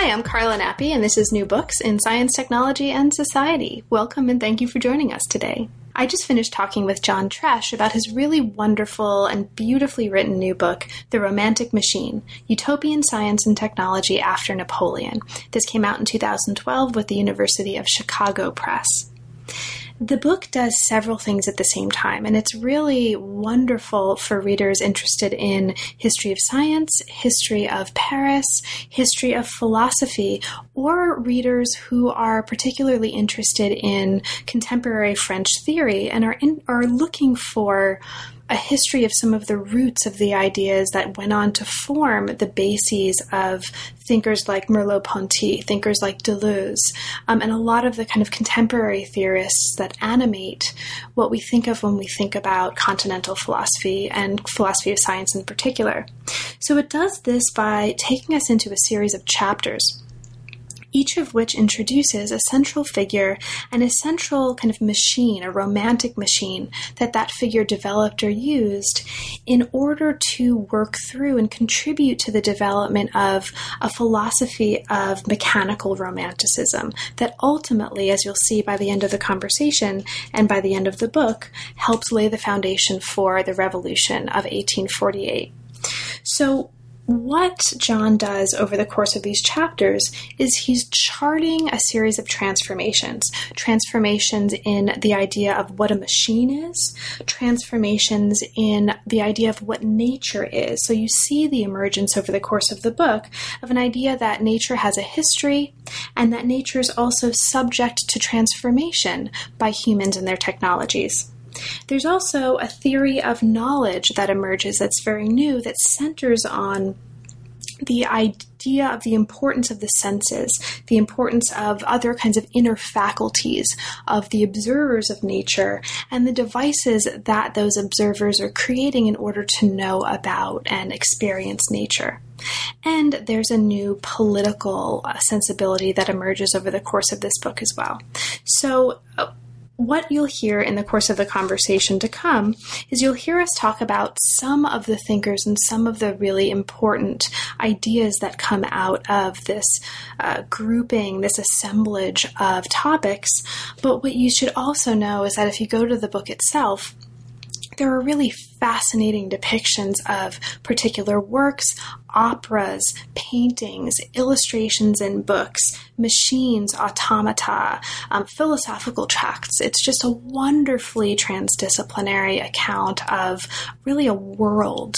Hi, I'm Carla Nappi, and this is New Books in Science, Technology, and Society. Welcome and thank you for joining us today. I just finished talking with John Tresch about his really wonderful and beautifully written new book, The Romantic Machine Utopian Science and Technology After Napoleon. This came out in 2012 with the University of Chicago Press. The book does several things at the same time, and it's really wonderful for readers interested in history of science, history of Paris, history of philosophy, or readers who are particularly interested in contemporary French theory and are in, are looking for a history of some of the roots of the ideas that went on to form the bases of thinkers like Merleau-Ponty, thinkers like Deleuze, um, and a lot of the kind of contemporary theorists that animate what we think of when we think about continental philosophy and philosophy of science in particular. So it does this by taking us into a series of chapters each of which introduces a central figure and a central kind of machine, a romantic machine that that figure developed or used in order to work through and contribute to the development of a philosophy of mechanical romanticism that ultimately, as you'll see by the end of the conversation and by the end of the book, helps lay the foundation for the revolution of 1848. So, what John does over the course of these chapters is he's charting a series of transformations transformations in the idea of what a machine is, transformations in the idea of what nature is. So you see the emergence over the course of the book of an idea that nature has a history and that nature is also subject to transformation by humans and their technologies. There's also a theory of knowledge that emerges that's very new that centers on the idea of the importance of the senses, the importance of other kinds of inner faculties of the observers of nature, and the devices that those observers are creating in order to know about and experience nature. And there's a new political uh, sensibility that emerges over the course of this book as well. So, uh, what you'll hear in the course of the conversation to come is you'll hear us talk about some of the thinkers and some of the really important ideas that come out of this uh, grouping, this assemblage of topics. But what you should also know is that if you go to the book itself, there are really fascinating depictions of particular works, operas, paintings, illustrations in books, machines, automata, um, philosophical tracts. It's just a wonderfully transdisciplinary account of really a world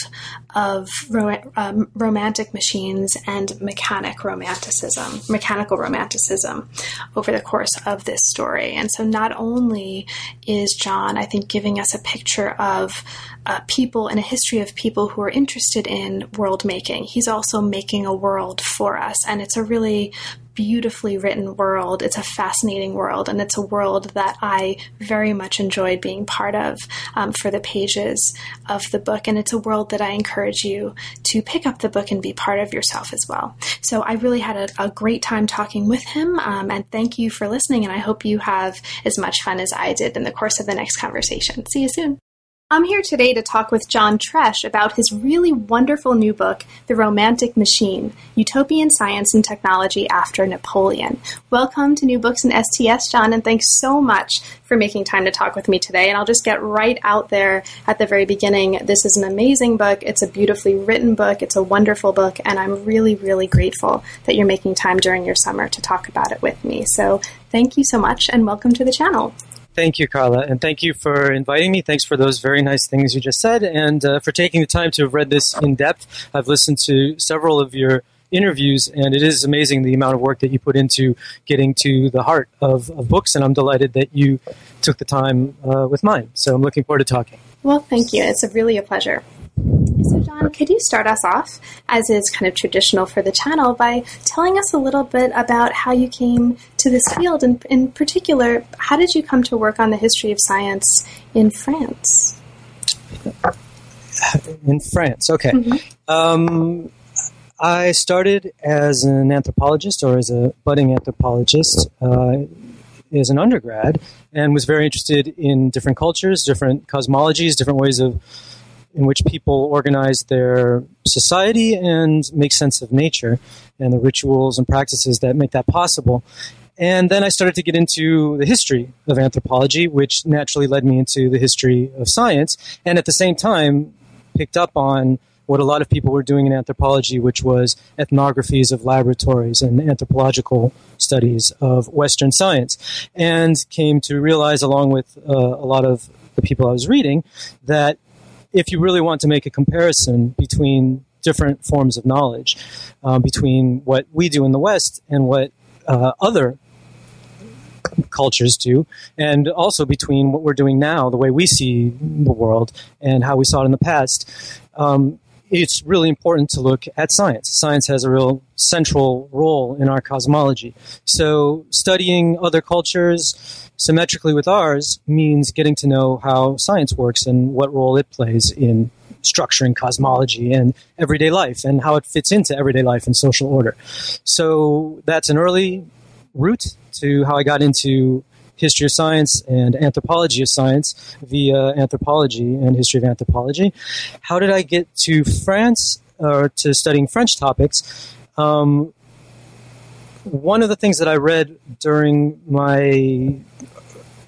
of ro- um, romantic machines and mechanic romanticism, mechanical romanticism over the course of this story. And so not only is John, I think, giving us a picture of uh, people and a history of people who are interested in world making. He's also making a world for us, and it's a really beautifully written world. It's a fascinating world, and it's a world that I very much enjoyed being part of um, for the pages of the book. And it's a world that I encourage you to pick up the book and be part of yourself as well. So I really had a, a great time talking with him, um, and thank you for listening. And I hope you have as much fun as I did in the course of the next conversation. See you soon. I'm here today to talk with John Tresch about his really wonderful new book, The Romantic Machine Utopian Science and Technology After Napoleon. Welcome to New Books and STS, John, and thanks so much for making time to talk with me today. And I'll just get right out there at the very beginning. This is an amazing book. It's a beautifully written book. It's a wonderful book, and I'm really, really grateful that you're making time during your summer to talk about it with me. So thank you so much, and welcome to the channel. Thank you, Carla, and thank you for inviting me. Thanks for those very nice things you just said, and uh, for taking the time to have read this in depth. I've listened to several of your interviews, and it is amazing the amount of work that you put into getting to the heart of, of books, and I'm delighted that you took the time uh, with mine. So I'm looking forward to talking. Well, thank you. It's a really a pleasure. So, John, could you start us off, as is kind of traditional for the channel, by telling us a little bit about how you came to this field? And in particular, how did you come to work on the history of science in France? In France, okay. Mm-hmm. Um, I started as an anthropologist or as a budding anthropologist uh, as an undergrad and was very interested in different cultures, different cosmologies, different ways of in which people organize their society and make sense of nature and the rituals and practices that make that possible. And then I started to get into the history of anthropology, which naturally led me into the history of science, and at the same time picked up on what a lot of people were doing in anthropology, which was ethnographies of laboratories and anthropological studies of Western science, and came to realize, along with uh, a lot of the people I was reading, that if you really want to make a comparison between different forms of knowledge, um, between what we do in the West and what uh, other cultures do, and also between what we're doing now, the way we see the world, and how we saw it in the past. Um, it's really important to look at science. Science has a real central role in our cosmology. So, studying other cultures symmetrically with ours means getting to know how science works and what role it plays in structuring cosmology and everyday life and how it fits into everyday life and social order. So, that's an early route to how I got into history of science and anthropology of science via anthropology and history of anthropology. How did I get to France or to studying French topics? Um, one of the things that I read during my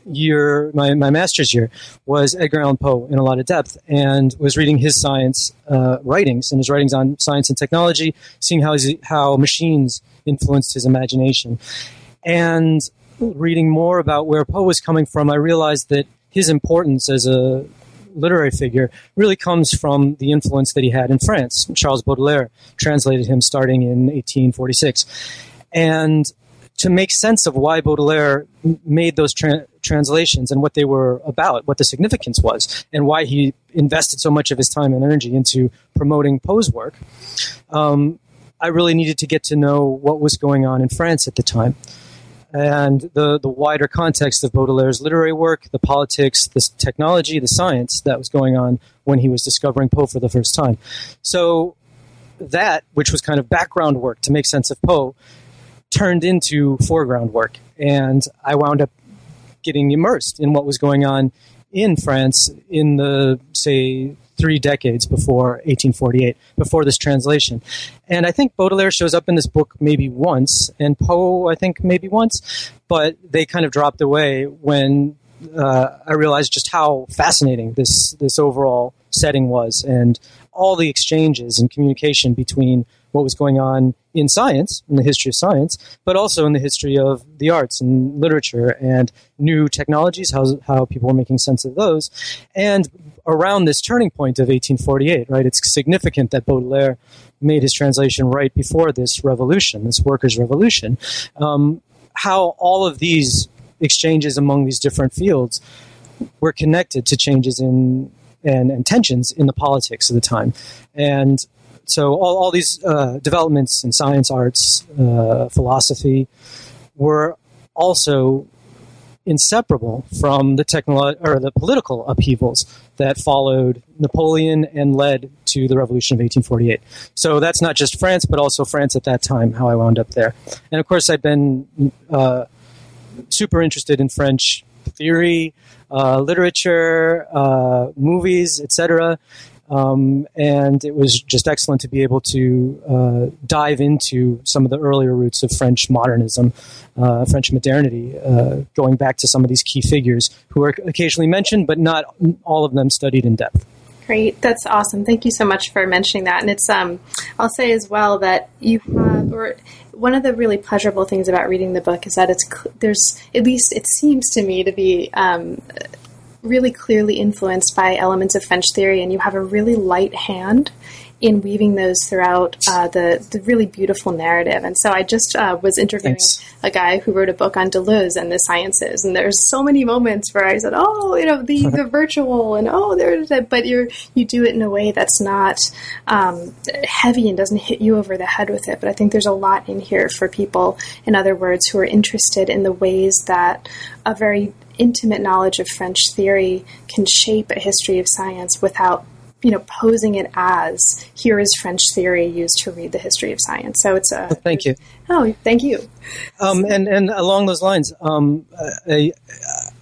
year, my, my master's year, was Edgar Allan Poe in a lot of depth and was reading his science uh, writings and his writings on science and technology, seeing how, how machines influenced his imagination. And reading more about where Poe was coming from, I realized that his importance as a literary figure really comes from the influence that he had in France. Charles Baudelaire translated him starting in 1846. And to make sense of why Baudelaire made those tra- translations and what they were about, what the significance was, and why he invested so much of his time and energy into promoting Poe's work, um, I really needed to get to know what was going on in France at the time and the, the wider context of Baudelaire's literary work, the politics, the technology, the science that was going on when he was discovering Poe for the first time. So that, which was kind of background work to make sense of Poe, turned into foreground work. And I wound up getting immersed in what was going on in France in the, say, three decades before 1848, before this translation. And I think Baudelaire shows up in this book maybe once, and Poe, I think, maybe once, but they kind of dropped away when uh, I realized just how fascinating this, this overall setting was and all the exchanges and communication between what was going on in science, in the history of science, but also in the history of the arts and literature and new technologies, how, how people were making sense of those. And around this turning point of 1848, right, it's significant that Baudelaire made his translation right before this revolution, this workers' revolution. Um, how all of these exchanges among these different fields were connected to changes in and, and tensions in the politics of the time. And so all, all these uh, developments in science, arts, uh, philosophy were also inseparable from the technolo- or the political upheavals that followed Napoleon and led to the Revolution of 1848. So that's not just France, but also France at that time. How I wound up there, and of course I've been uh, super interested in French theory, uh, literature, uh, movies, etc. Um, and it was just excellent to be able to uh, dive into some of the earlier roots of French modernism, uh, French modernity, uh, going back to some of these key figures who are occasionally mentioned, but not all of them studied in depth. Great, that's awesome. Thank you so much for mentioning that. And it's, um, I'll say as well that you have, or one of the really pleasurable things about reading the book is that it's there's at least it seems to me to be um, really clearly influenced by elements of French theory, and you have a really light hand in weaving those throughout uh, the the really beautiful narrative. And so I just uh, was interviewing Thanks. a guy who wrote a book on Deleuze and the sciences, and there's so many moments where I said, "Oh, you know, the the virtual," and "Oh, there's that," but you're you do it in a way that's not um, heavy and doesn't hit you over the head with it. But I think there's a lot in here for people, in other words, who are interested in the ways that a very intimate knowledge of French theory can shape a history of science without you know posing it as here is French theory used to read the history of science. So it's a Thank you. oh thank you. Um, and and along those lines, um, I,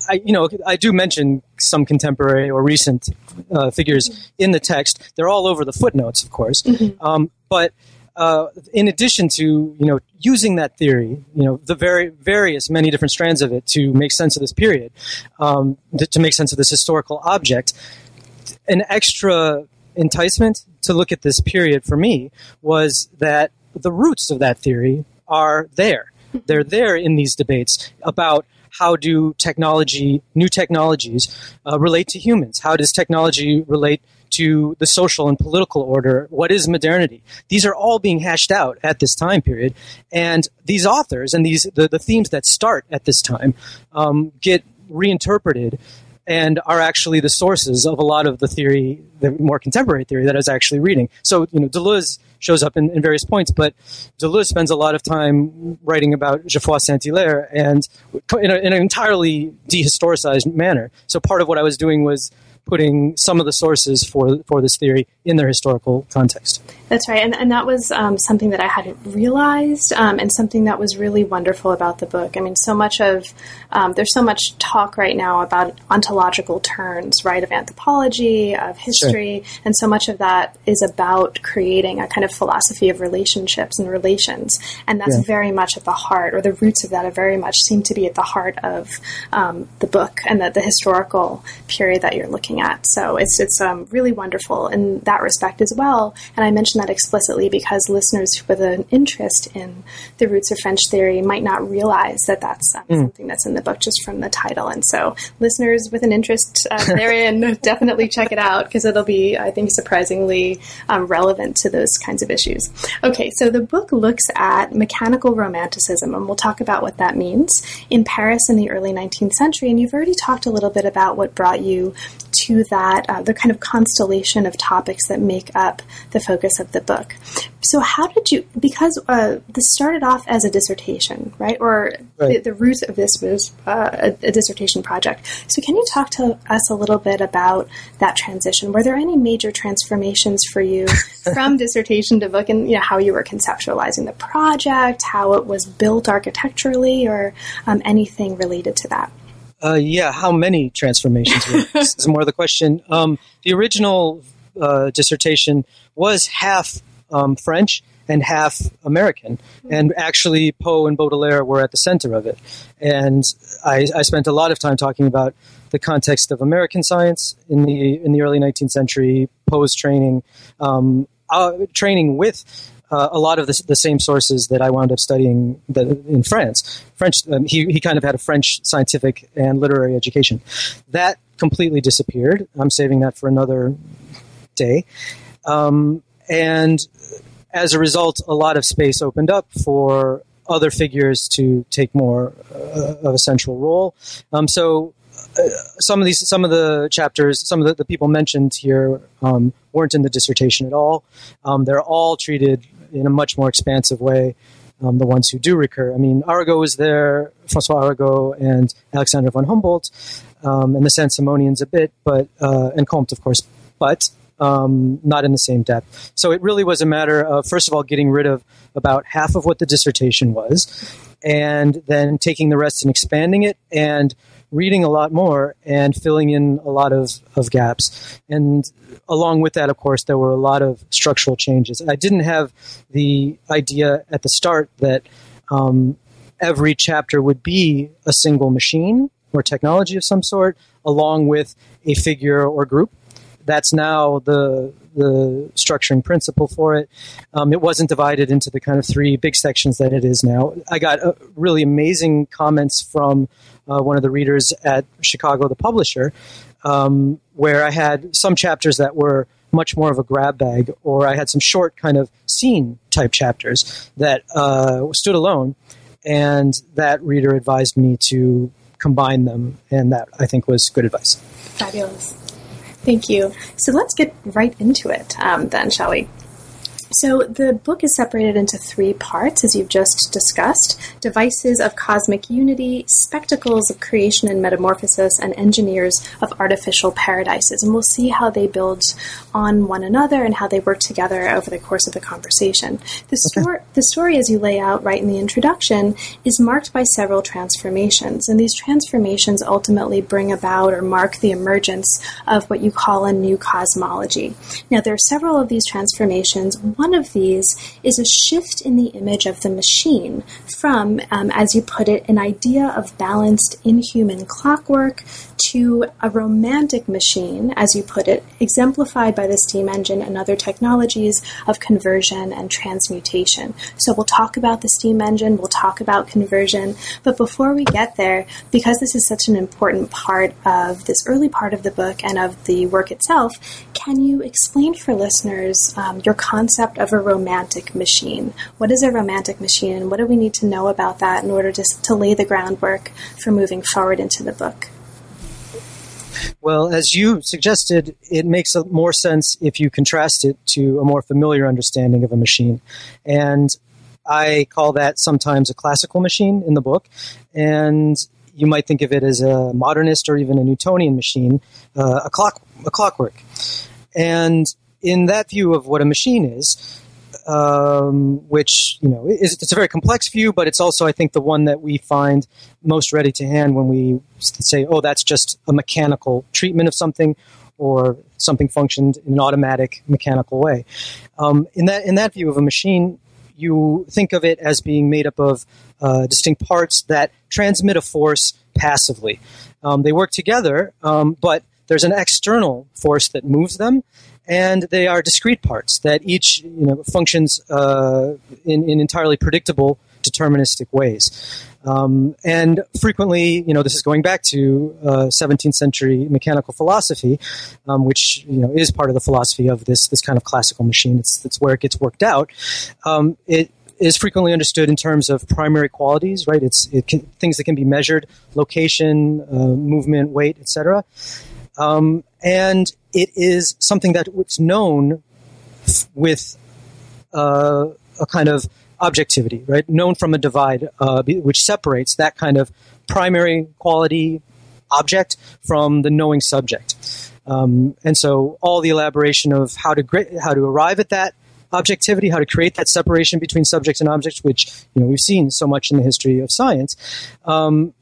I you know I do mention some contemporary or recent uh, figures in the text. They're all over the footnotes, of course. Um, but uh, in addition to you know using that theory, you know the very various many different strands of it to make sense of this period, um, to, make sense of this historical object, an extra enticement to look at this period for me was that the roots of that theory are there. They're there in these debates about how do technology, new technologies, uh, relate to humans? How does technology relate to the social and political order? What is modernity? These are all being hashed out at this time period, and these authors and these the, the themes that start at this time um, get reinterpreted and are actually the sources of a lot of the theory, the more contemporary theory that I was actually reading. So, you know, Deleuze shows up in, in various points, but Deleuze spends a lot of time writing about Geoffroy Saint-Hilaire and in, a, in an entirely dehistoricized manner. So part of what I was doing was putting some of the sources for for this theory in their historical context. That's right, and, and that was um, something that I hadn't realized, um, and something that was really wonderful about the book. I mean, so much of um, there's so much talk right now about ontological turns, right, of anthropology, of history, sure. and so much of that is about creating a kind of philosophy of relationships and relations, and that's yeah. very much at the heart, or the roots of that are very much seem to be at the heart of um, the book and the, the historical period that you're looking at. So it's it's um, really wonderful in that respect as well. And I mentioned that explicitly because listeners with an interest in the roots of French theory might not realize that that's um, mm. something that's in the book just from the title. And so, listeners with an interest uh, therein, definitely check it out because it'll be, I think, surprisingly um, relevant to those kinds of issues. Okay, so the book looks at mechanical romanticism, and we'll talk about what that means in Paris in the early 19th century. And you've already talked a little bit about what brought you to that, uh, the kind of constellation of topics that make up the focus of the book. So, how did you, because uh, this started off as a dissertation, right? Or right. The, the, root of this was uh, a, a, dissertation project. So, can you talk to us a little bit about that transition? Were there any major transformations for you from dissertation to book and you know, how you were conceptualizing the project, how it was built architecturally, or um, anything related to that? Uh, yeah, how many transformations? this is more the question. Um, the original uh, dissertation was half um, French and half American, and actually Poe and Baudelaire were at the center of it. And I, I spent a lot of time talking about the context of American science in the in the early 19th century, Poe's training, um, uh, training with uh, a lot of the, the, same sources that I wound up studying in France. French, um, he, he kind of had a French scientific and literary education. That completely disappeared. I'm saving that for another day. Um, and as a result, a lot of space opened up for other figures to take more uh, of a central role. Um, so uh, some of these, some of the chapters, some of the, the people mentioned here um, weren't in the dissertation at all. Um, they're all treated in a much more expansive way. Um, the ones who do recur. I mean, Arago was there, Francois Arago and Alexander von Humboldt, um, and the Saint-Simonians a bit, but uh, and Comte, of course, but um, not in the same depth. So it really was a matter of, first of all, getting rid of about half of what the dissertation was, and then taking the rest and expanding it, and reading a lot more and filling in a lot of, of gaps. And along with that, of course, there were a lot of structural changes. I didn't have the idea at the start that um, every chapter would be a single machine or technology of some sort, along with a figure or group. That's now the the structuring principle for it. Um, it wasn't divided into the kind of three big sections that it is now. I got uh, really amazing comments from uh, one of the readers at Chicago, the publisher, um, where I had some chapters that were much more of a grab bag, or I had some short kind of scene type chapters that uh, stood alone, and that reader advised me to combine them, and that I think was good advice. Fabulous. Thank you. So let's get right into it um, then, shall we? So the book is separated into three parts, as you've just discussed devices of cosmic unity, spectacles of creation and metamorphosis, and engineers of artificial paradises. And we'll see how they build on one another and how they work together over the course of the conversation. The, story, okay. the story, as you lay out right in the introduction, is marked by several transformations. And these transformations ultimately bring about or mark the emergence of what you call a new cosmology. Now, there are several of these transformations. One of these is a shift in the image of the machine from, um, as you put it, an idea of balanced inhuman clockwork to a romantic machine, as you put it, exemplified by the steam engine and other technologies of conversion and transmutation. So we'll talk about the steam engine, we'll talk about conversion, but before we get there, because this is such an important part of this early part of the book and of the work itself, can you explain for listeners um, your concept of a romantic machine? What is a romantic machine, and what do we need to know about that in order to, to lay the groundwork for moving forward into the book? Well, as you suggested, it makes more sense if you contrast it to a more familiar understanding of a machine. And I call that sometimes a classical machine in the book. And you might think of it as a modernist or even a Newtonian machine, uh, a clock, a clockwork. And in that view of what a machine is, um, which you know is, it's a very complex view, but it's also I think the one that we find most ready to hand when we say, "Oh, that's just a mechanical treatment of something." Or something functioned in an automatic mechanical way. Um, in that in that view of a machine, you think of it as being made up of uh, distinct parts that transmit a force passively. Um, they work together, um, but there's an external force that moves them, and they are discrete parts that each you know functions uh, in, in entirely predictable deterministic ways. Um, and frequently, you know, this is going back to uh, 17th century mechanical philosophy, um, which you know is part of the philosophy of this this kind of classical machine. It's, it's where it gets worked out. Um, it is frequently understood in terms of primary qualities, right? It's it can, things that can be measured: location, uh, movement, weight, etc. Um, and it is something that was known with uh, a kind of objectivity, right? Known from a divide, uh, which separates that kind of primary quality object from the knowing subject. Um, and so, all the elaboration of how to how to arrive at that objectivity, how to create that separation between subjects and objects, which you know we've seen so much in the history of science, um,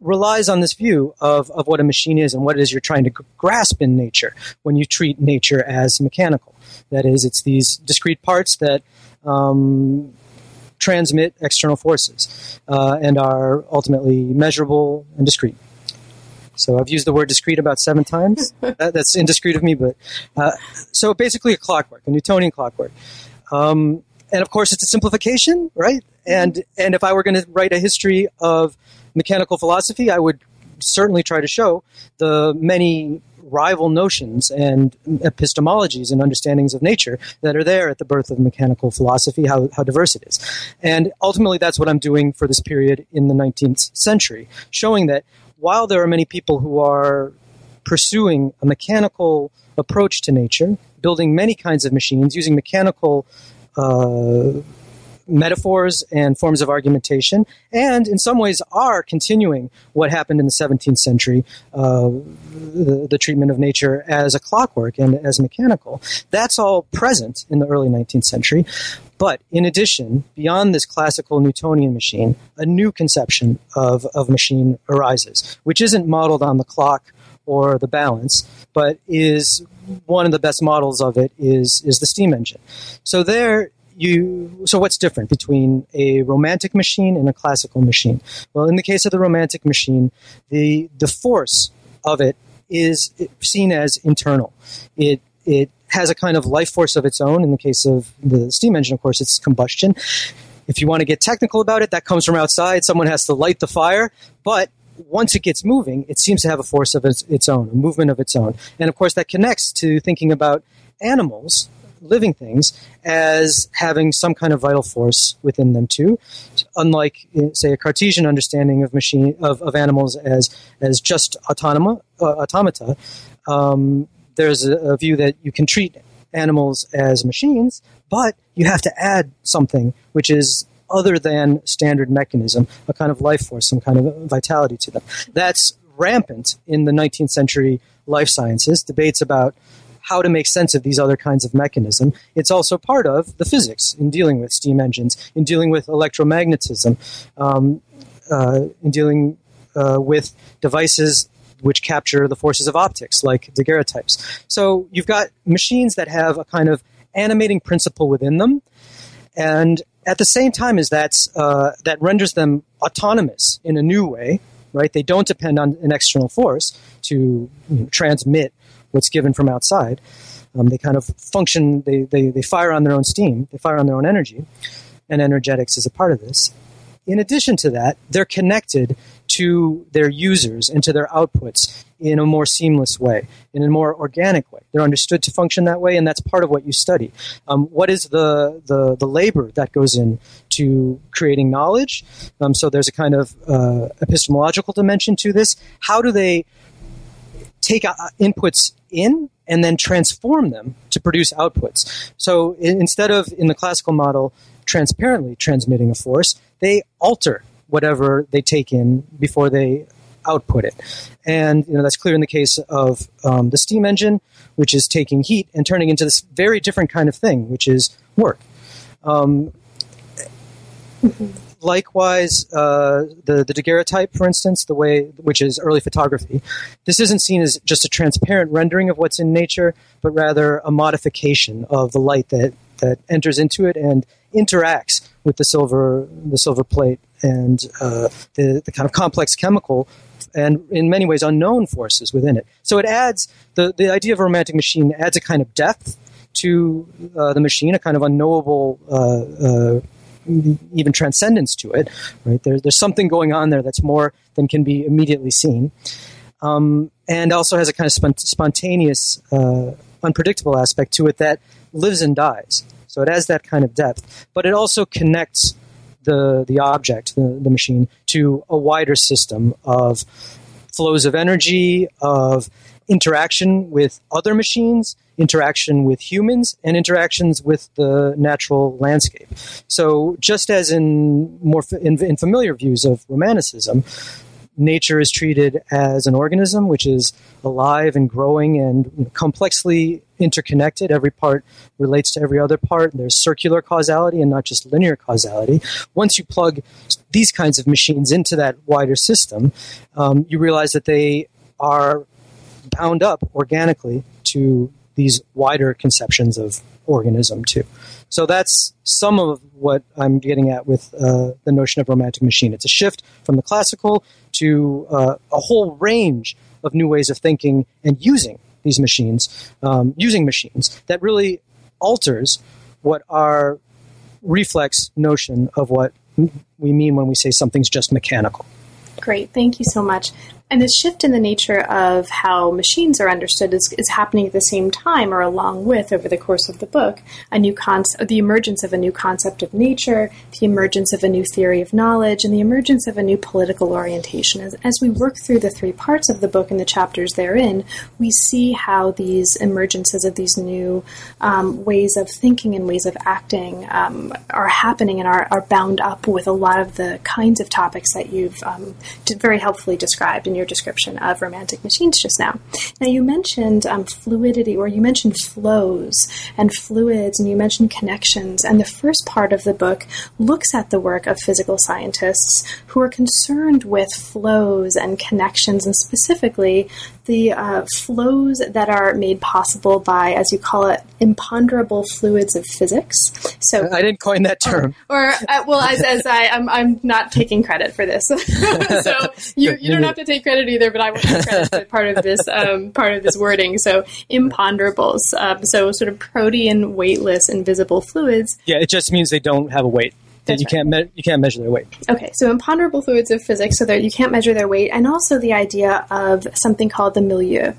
relies on this view of, of what a machine is and what it is you're trying to grasp in nature when you treat nature as mechanical. That is, it's these discrete parts that um, transmit external forces uh, and are ultimately measurable and discrete. So I've used the word discrete about seven times. that, that's indiscreet of me, but uh, so basically a clockwork, a Newtonian clockwork. Um, and of course, it's a simplification, right? And and if I were going to write a history of mechanical philosophy, I would certainly try to show the many rival notions and epistemologies and understandings of nature that are there at the birth of mechanical philosophy, how, how diverse it is. And ultimately, that's what I'm doing for this period in the 19th century, showing that while there are many people who are pursuing a mechanical approach to nature, building many kinds of machines, using mechanical uh, metaphors and forms of argumentation, and in some ways are continuing what happened in the 17th century, uh, the, the, treatment of nature as a clockwork and as mechanical. That's all present in the early 19th century. But in addition, beyond this classical Newtonian machine, a new conception of, of machine arises, which isn't modeled on the clock or the balance, but is one of the best models of it is, is the steam engine. So there, you so what's different between a romantic machine and a classical machine? Well in the case of the romantic machine the the force of it is seen as internal. It it has a kind of life force of its own. In the case of the steam engine of course it's combustion. If you want to get technical about it that comes from outside. Someone has to light the fire. But once it gets moving, it seems to have a force of its, its, own, a movement of its own. And of course, that connects to thinking about animals, living things, as having some kind of vital force within them too. Unlike, say, a Cartesian understanding of machine of, of animals as as just autonoma, uh, automata, um, there's a, a view that you can treat animals as machines, but you have to add something which is other than standard mechanism, a kind of life force, some kind of vitality to them. That's rampant in the 19th century life sciences, debates about how to make sense of these other kinds of mechanism. It's also part of the physics in dealing with steam engines, in dealing with electromagnetism, um, uh, in dealing uh, with devices which capture the forces of optics, like daguerreotypes. So you've got machines that have a kind of animating principle within them, and at the same time as that's uh, that renders them autonomous in a new way, right? They don't depend on an external force to you know, transmit what's given from outside. Um, they kind of function, they, they, they fire on their own steam, they fire on their own energy, and energetics is a part of this. In addition to that, they're connected to their users and to their outputs in a more seamless way, in a more organic way. They're understood to function that way, and that's part of what you study. Um, what is the, the, the labor that goes in to creating knowledge? Um, so there's a kind of uh, epistemological dimension to this. How do they take uh, inputs in and then transform them to produce outputs? So instead of in the classical model transparently transmitting a force, they alter whatever they take in before they output it. And you know that's clear in the case of um, the steam engine, which is taking heat and turning into this very different kind of thing, which is work. Um, likewise, uh, the the daguerreotype, for instance, the way which is early photography, this isn't seen as just a transparent rendering of what's in nature, but rather a modification of the light that that enters into it and interacts with the silver the silver plate and uh, the, the kind of complex chemical and in many ways unknown forces within it. So it adds the, the idea of a romantic machine adds a kind of depth to uh, the machine, a kind of unknowable, uh, uh, even transcendence to it. Right there, there's something going on there that's more than can be immediately seen, um, and also has a kind of spont- spontaneous, uh, unpredictable aspect to it that lives and dies. So it has that kind of depth, but it also connects the, the object, the, the machine, to a wider system of flows of energy, of interaction with other machines, interaction with humans, and interactions with the natural landscape. So, just as in more in, in familiar views of Romanticism, nature is treated as an organism which is alive and growing and complexly interconnected. Every part relates to every other part. There's circular causality and not just linear causality. Once you plug these kinds of machines into that wider system, um, you realize that they are bound up organically to these wider conceptions of organism too. So that's some of what I'm getting at with uh, the notion of romantic machine. It's a shift from the classical to uh, a whole range of new ways of thinking and using these machines, um, using machines that really alters what our reflex notion of what we mean when we say something's just mechanical. Great, thank you so much. And this shift in the nature of how machines are understood is, is happening at the same time or along with, over the course of the book, a new concept, the emergence of a new concept of nature, the emergence of a new theory of knowledge, and the emergence of a new political orientation. As, as we work through the three parts of the book and the chapters therein, we see how these emergences of these new um, ways of thinking and ways of acting um, are happening and are, are bound up with a lot of the kinds of topics that you've um, very helpfully described in your description of romantic machines just now. Now, you mentioned um, fluidity, or you mentioned flows and fluids, and you mentioned connections. And the first part of the book looks at the work of physical scientists who are concerned with flows and connections, and specifically the uh, flows that are made possible by, as you call it, imponderable fluids of physics. So I didn't coin that term. Or, or uh, well, as, as I, I'm, I'm not taking credit for this, so you, you don't have to take credit either. But I want to take credit for part of this um, part of this wording. So imponderables. Um, so sort of protean, weightless, invisible fluids. Yeah, it just means they don't have a weight you can't me- you can't measure their weight. Okay, so imponderable fluids of physics, so that you can't measure their weight, and also the idea of something called the milieu.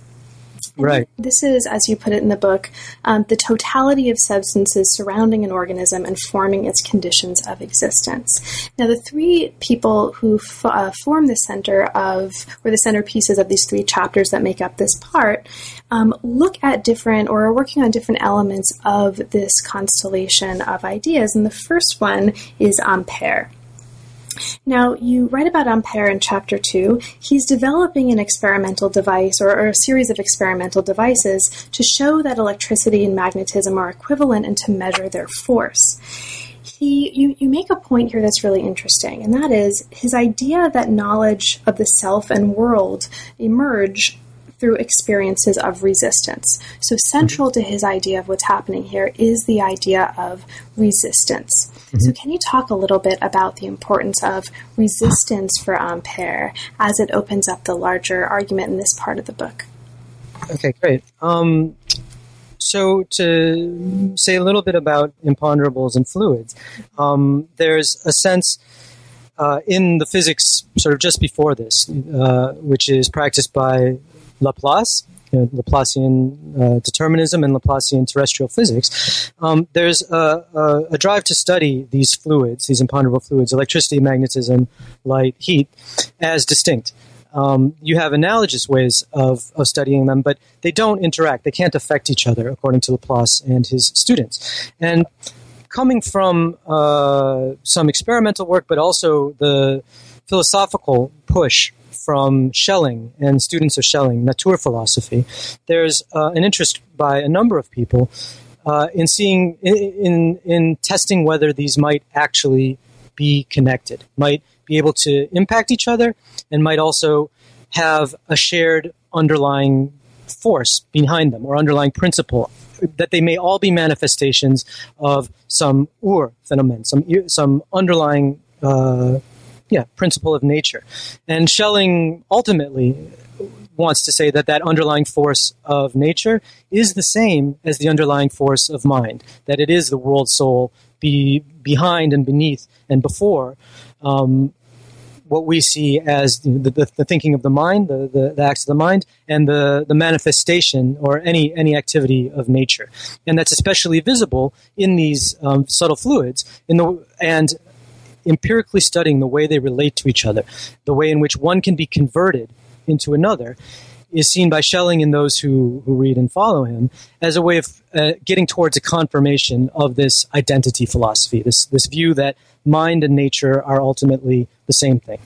Right. This is, as you put it in the book, um, the totality of substances surrounding an organism and forming its conditions of existence. Now, the three people who f- uh, form the center of, or the centerpieces of these three chapters that make up this part, um, look at different, or are working on different elements of this constellation of ideas. And the first one is Ampere. Now, you write about Ampere in chapter 2. He's developing an experimental device or, or, a series of experimental devices to show that electricity and magnetism are equivalent and to measure their force. He, you, you make a point here that's really interesting, and that is his idea that knowledge of the self and world emerge through experiences of resistance. So, central to his idea of what's happening here is the idea of resistance. Mm-hmm. So, can you talk a little bit about the importance of resistance for Ampere as it opens up the larger argument in this part of the book? Okay, great. Um, so, to say a little bit about imponderables and fluids, um, there's a sense. Uh, in the physics, sort of just before this, uh, which is practiced by Laplace, you know, Laplacian uh, determinism and Laplacian terrestrial physics, um, there's a, a, a, drive to study these fluids, these imponderable fluids, electricity, magnetism, light, heat, as distinct. Um, you have analogous ways of, of studying them, but they don't interact. They can't affect each other, according to Laplace and his students. And coming from uh, some experimental work, but also the philosophical push from Schelling and students of Schelling, Naturphilosophy, there's uh, an interest by a number of people uh, in seeing, in, in, in testing whether these might actually be connected, might be able to impact each other, and might also have a shared underlying force behind them or underlying principle that they may all be manifestations of some ur phenomenon, some some underlying uh, yeah, principle of nature. And Schelling ultimately wants to say that that underlying force of nature is the same as the underlying force of mind, that it is the world soul be behind and beneath and before um, what we see as the, the, the, thinking of the mind, the, the, the, acts of the mind, and the, the manifestation or any, any activity of nature. And that's especially visible in these um, subtle fluids. In the, and empirically studying the way they relate to each other, the way in which one can be converted into another, is seen by Schelling and those who, who read and follow him as a way of uh, getting towards a confirmation of this identity philosophy, this, this view that mind and nature are ultimately the same thing,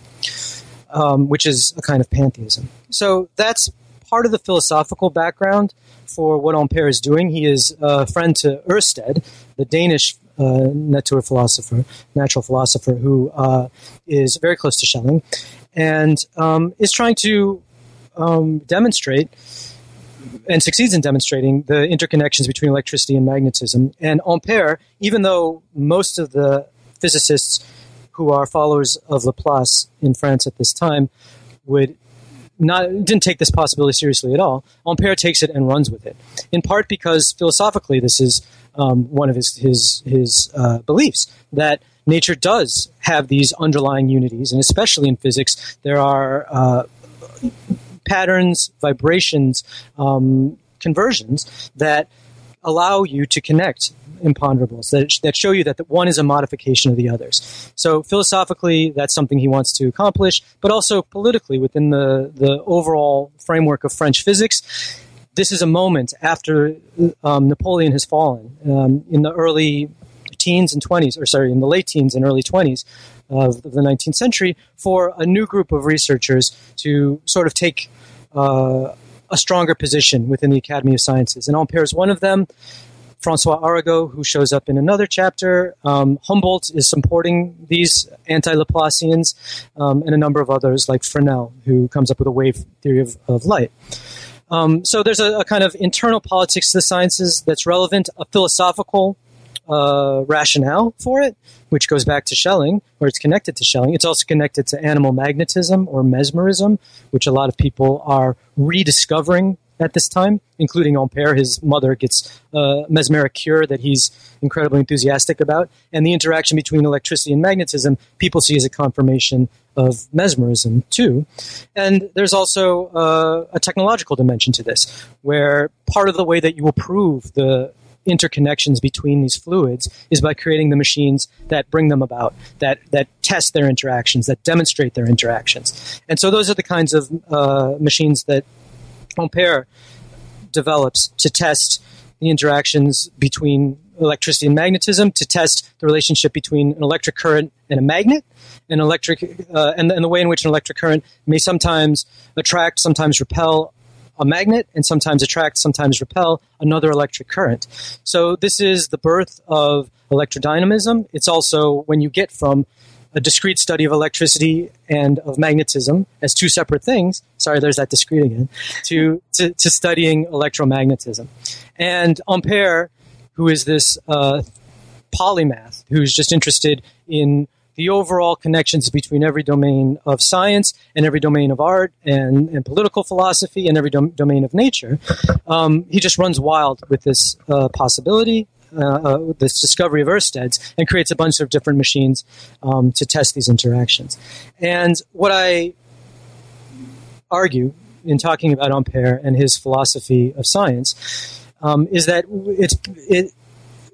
um, which is a kind of pantheism. So that's part of the philosophical background for what Ampere is doing. He is a friend to Ørsted, the Danish uh, nature philosopher, natural philosopher, who uh, is very close to Schelling, and um, is trying to um, demonstrate and succeeds in demonstrating the interconnections between electricity and magnetism. And Ampere, even though most of the physicists who are followers of Laplace in France at this time would not didn't take this possibility seriously at all. Ampere takes it and runs with it, in part because philosophically this is um, one of his his his uh, beliefs that nature does have these underlying unities, and especially in physics, there are uh, patterns, vibrations, um, conversions that allow you to connect imponderables that, that show you that the one is a modification of the others. So philosophically, that's something he wants to accomplish, but also politically within the, the overall framework of French physics this is a moment after um, Napoleon has fallen um, in the early teens and 20s, or sorry, in the late teens and early 20s of the 19th century, for a new group of researchers to sort of take uh, a stronger position within the Academy of Sciences. And Ampere is one of them. Francois Arago, who shows up in another chapter. Um, Humboldt is supporting these anti Laplacians, um, and a number of others, like Fresnel, who comes up with a wave theory of, of light. Um, so there's a, a, kind of internal politics to the sciences that's relevant, a philosophical uh, rationale for it, which goes back to Schelling, or it's connected to Schelling. It's also connected to animal magnetism or mesmerism, which a lot of people are rediscovering at this time, including Ampere. His mother gets a mesmeric cure that he's incredibly enthusiastic about. And the interaction between electricity and magnetism, people see as a confirmation of mesmerism, too. And there's also uh, a technological dimension to this, where part of the way that you will prove the interconnections between these fluids is by creating the machines that bring them about, that that test their interactions, that demonstrate their interactions. And so those are the kinds of uh, machines that Ampere develops to test the interactions between electricity and magnetism, to test the relationship between an electric current and a magnet, an electric, uh, and, and the way in which an electric current may sometimes attract, sometimes repel a magnet, and sometimes attract, sometimes repel another electric current. So this is the birth of electrodynamism. It's also when you get from a discrete study of electricity and of magnetism as two separate things. Sorry, there's that discrete again. To, to, to studying electromagnetism. And Ampere, who is this uh, polymath, who's just interested in the overall connections between every domain of science and every domain of art and, and political philosophy and every dom- domain of nature. Um, he just runs wild with this uh, possibility uh, uh, this discovery of Oersted's and creates a bunch of different machines um, to test these interactions. And what I argue in talking about Ampere and his philosophy of science um, is that it's it,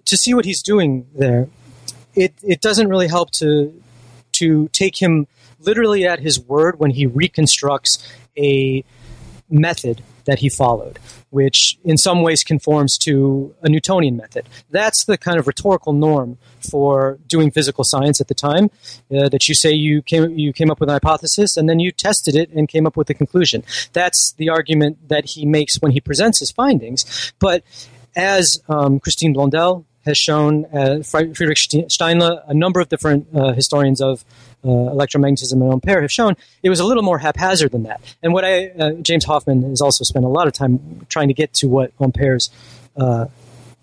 to see what he's doing there. It it doesn't really help to to take him literally at his word when he reconstructs a method that he followed which in some ways conforms to a Newtonian method. That's the kind of rhetorical norm for doing physical science at the time. Uh, that you say you came you came up with an hypothesis and then you tested it and came up with a conclusion. That's the argument that he makes when he presents his findings. But as um, Christine Blondel has shown, uh, Friedrich Steinle, a number of different uh, historians of uh, electromagnetism and Ampere have shown, it was a little more haphazard than that. And what I, uh, James Hofmann has also spent a lot of time trying to get to what Ampere's uh,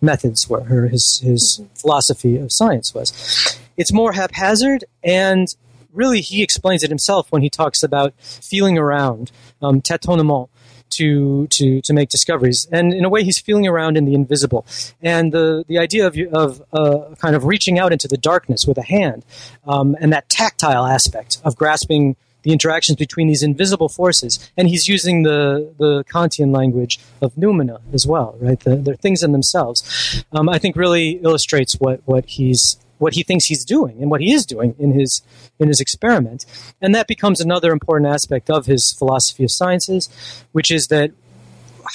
methods were, or his, his philosophy of science was. It's more haphazard, and really he explains it himself when he talks about feeling around, um, tâtonnement, to to to make discoveries. And in a way, he's feeling around in the invisible. And the the idea of of uh, kind of reaching out into the darkness with a hand, um, and that tactile aspect of grasping the interactions between these invisible forces. And he's using the, the Kantian language of noumena as well, right? The, they're things in themselves. Um, I think really illustrates what, what he's what he thinks he's doing and what he is doing in his in his experiment. And that becomes another important aspect of his philosophy of sciences, which is that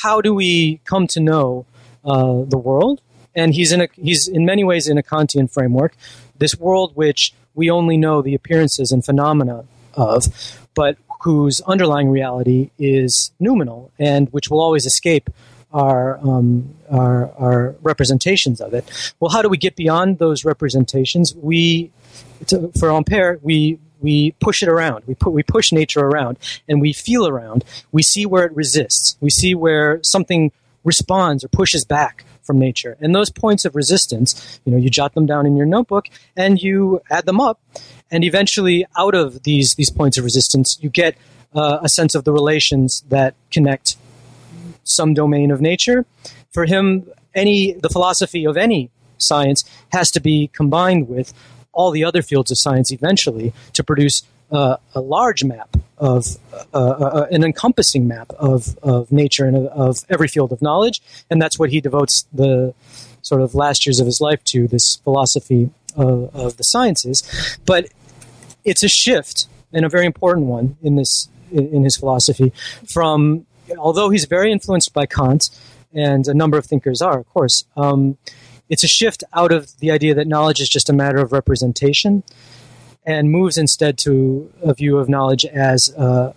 how do we come to know uh, the world? And he's in a, he's in many ways in a Kantian framework, this world which we only know the appearances and phenomena of, but whose underlying reality is noumenal and which will always escape our, um, our, our representations of it. Well, how do we get beyond those representations? We, to, for Ampere, we we push it around. We put we push nature around, and we feel around. We see where it resists. We see where something responds or pushes back from nature. And those points of resistance, you know, you jot them down in your notebook and you add them up, and eventually, out of these these points of resistance, you get uh, a sense of the relations that connect some domain of nature. For him, any the philosophy of any science has to be combined with all the other fields of science eventually to produce uh, a large map of uh, uh, uh an encompassing map of, of nature and of, every field of knowledge, and that's what he devotes the sort of last years of his life to this philosophy of, of the sciences. But it's a shift and a very important one in this in his philosophy from although he's very influenced by Kant, and a number of thinkers are, of course, um, it's a shift out of the idea that knowledge is just a matter of representation and moves instead to a view of knowledge as uh,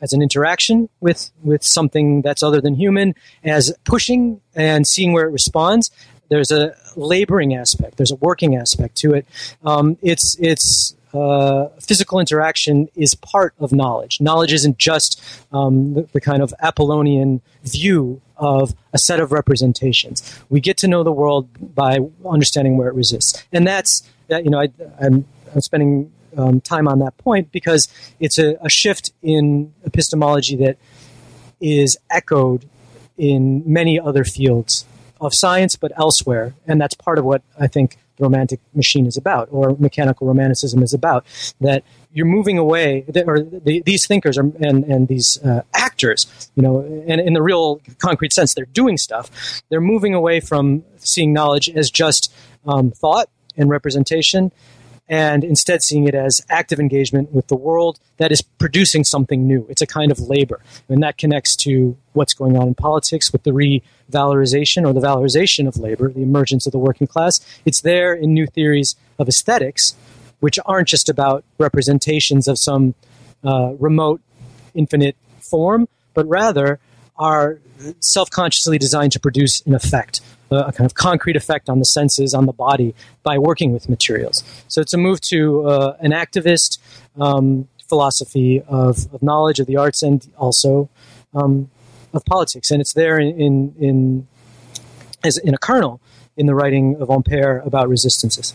as an interaction with with something that's other than human, as pushing and seeing where it responds. There's a laboring aspect. There's a working aspect to it. Um, it's it's uh, physical interaction is part of knowledge. Knowledge isn't just um, the, the, kind of Apollonian view of a set of representations. We get to know the world by understanding where it resists, and that's that. You know, I, am spending um, time on that point because it's a, a shift in epistemology that is echoed in many other fields of science, but elsewhere. And that's part of what I think romantic machine is about, or mechanical romanticism is about. That you're moving away, or the, these thinkers are, and, and these uh, actors, you know, and in the real concrete sense, they're doing stuff. They're moving away from seeing knowledge as just um, thought and representation and instead seeing it as active engagement with the world that is producing something new. It's a kind of labor. And that connects to what's going on in politics with the revalorization or the valorization of labor, the emergence of the working class. It's there in new theories of aesthetics, which aren't just about representations of some uh, remote, infinite form, but rather are self consciously designed to produce an effect a kind of concrete effect on the senses, on the body, by working with materials. So it's a move to uh, an activist um, philosophy of, of, knowledge of the arts and also um, of politics, and it's there in in, in as in a kernel in the writing of Ampère about resistances.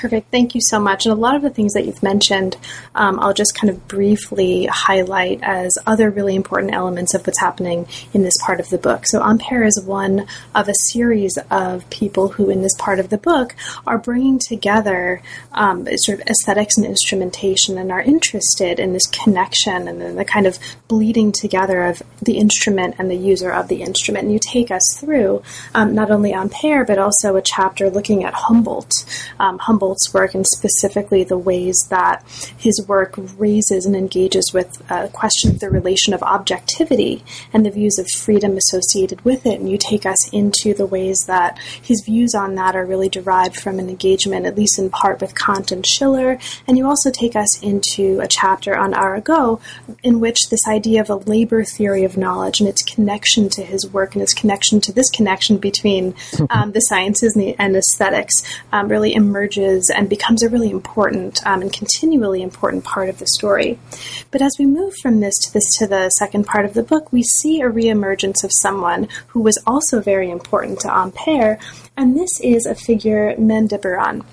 Perfect. Thank you so much. And a lot of the things that you've mentioned, um, I'll just kind of briefly highlight as other really important elements of what's happening in this part of the book. So, Ampère is one of a series of people who, in this part of the book, are bringing together um, sort of aesthetics and instrumentation and are interested in this connection and the, kind of bleeding together of the instrument and the user of the instrument. And you take us through um, not only Ampère, but also a chapter looking at Humboldt. Um, Humboldt Humboldt's work and specifically the ways that his work raises and engages with a question of the relation of objectivity and the views of freedom associated with it. And you take us into the ways that his views on that are really derived from an engagement, at least in part, with Kant and Schiller. And you also take us into a chapter on Arago in which this idea of a labor theory of knowledge and its connection to his work and its connection to this connection between um, the sciences and, the, and aesthetics um, really emerges and becomes a really important um, and continually important part of the story. But as we move from this to this to the second part of the book, we see a reemergence of someone who was also very important to Ampère, and this is a figure Maine de Biran.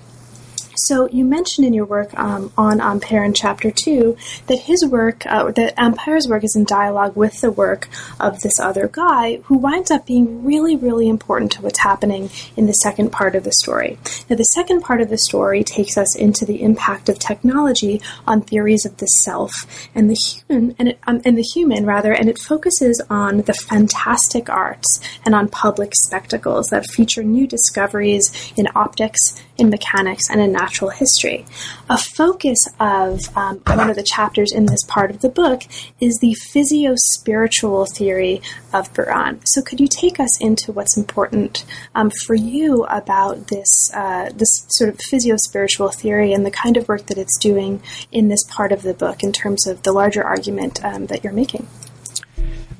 So you mentioned in your work um, on Ampère in chapter two that his work, uh, that Ampère's work, is in dialogue with the work of this other guy who winds up being really, really important to what's happening in the second part of the story. Now, the second part of the story takes us into the impact of technology on theories of the self and the human, and, it, um, and the human rather, and it focuses on the fantastic arts and on public spectacles that feature new discoveries in optics, in mechanics, and in natural natural history. A focus of um, one of the chapters in this part of the book is the physio spiritual theory of Biran. So, could you take us into what's important um, for you about this uh, this sort of physio spiritual theory and the kind of work that it's doing in this part of the book in terms of the larger argument um, that you're making?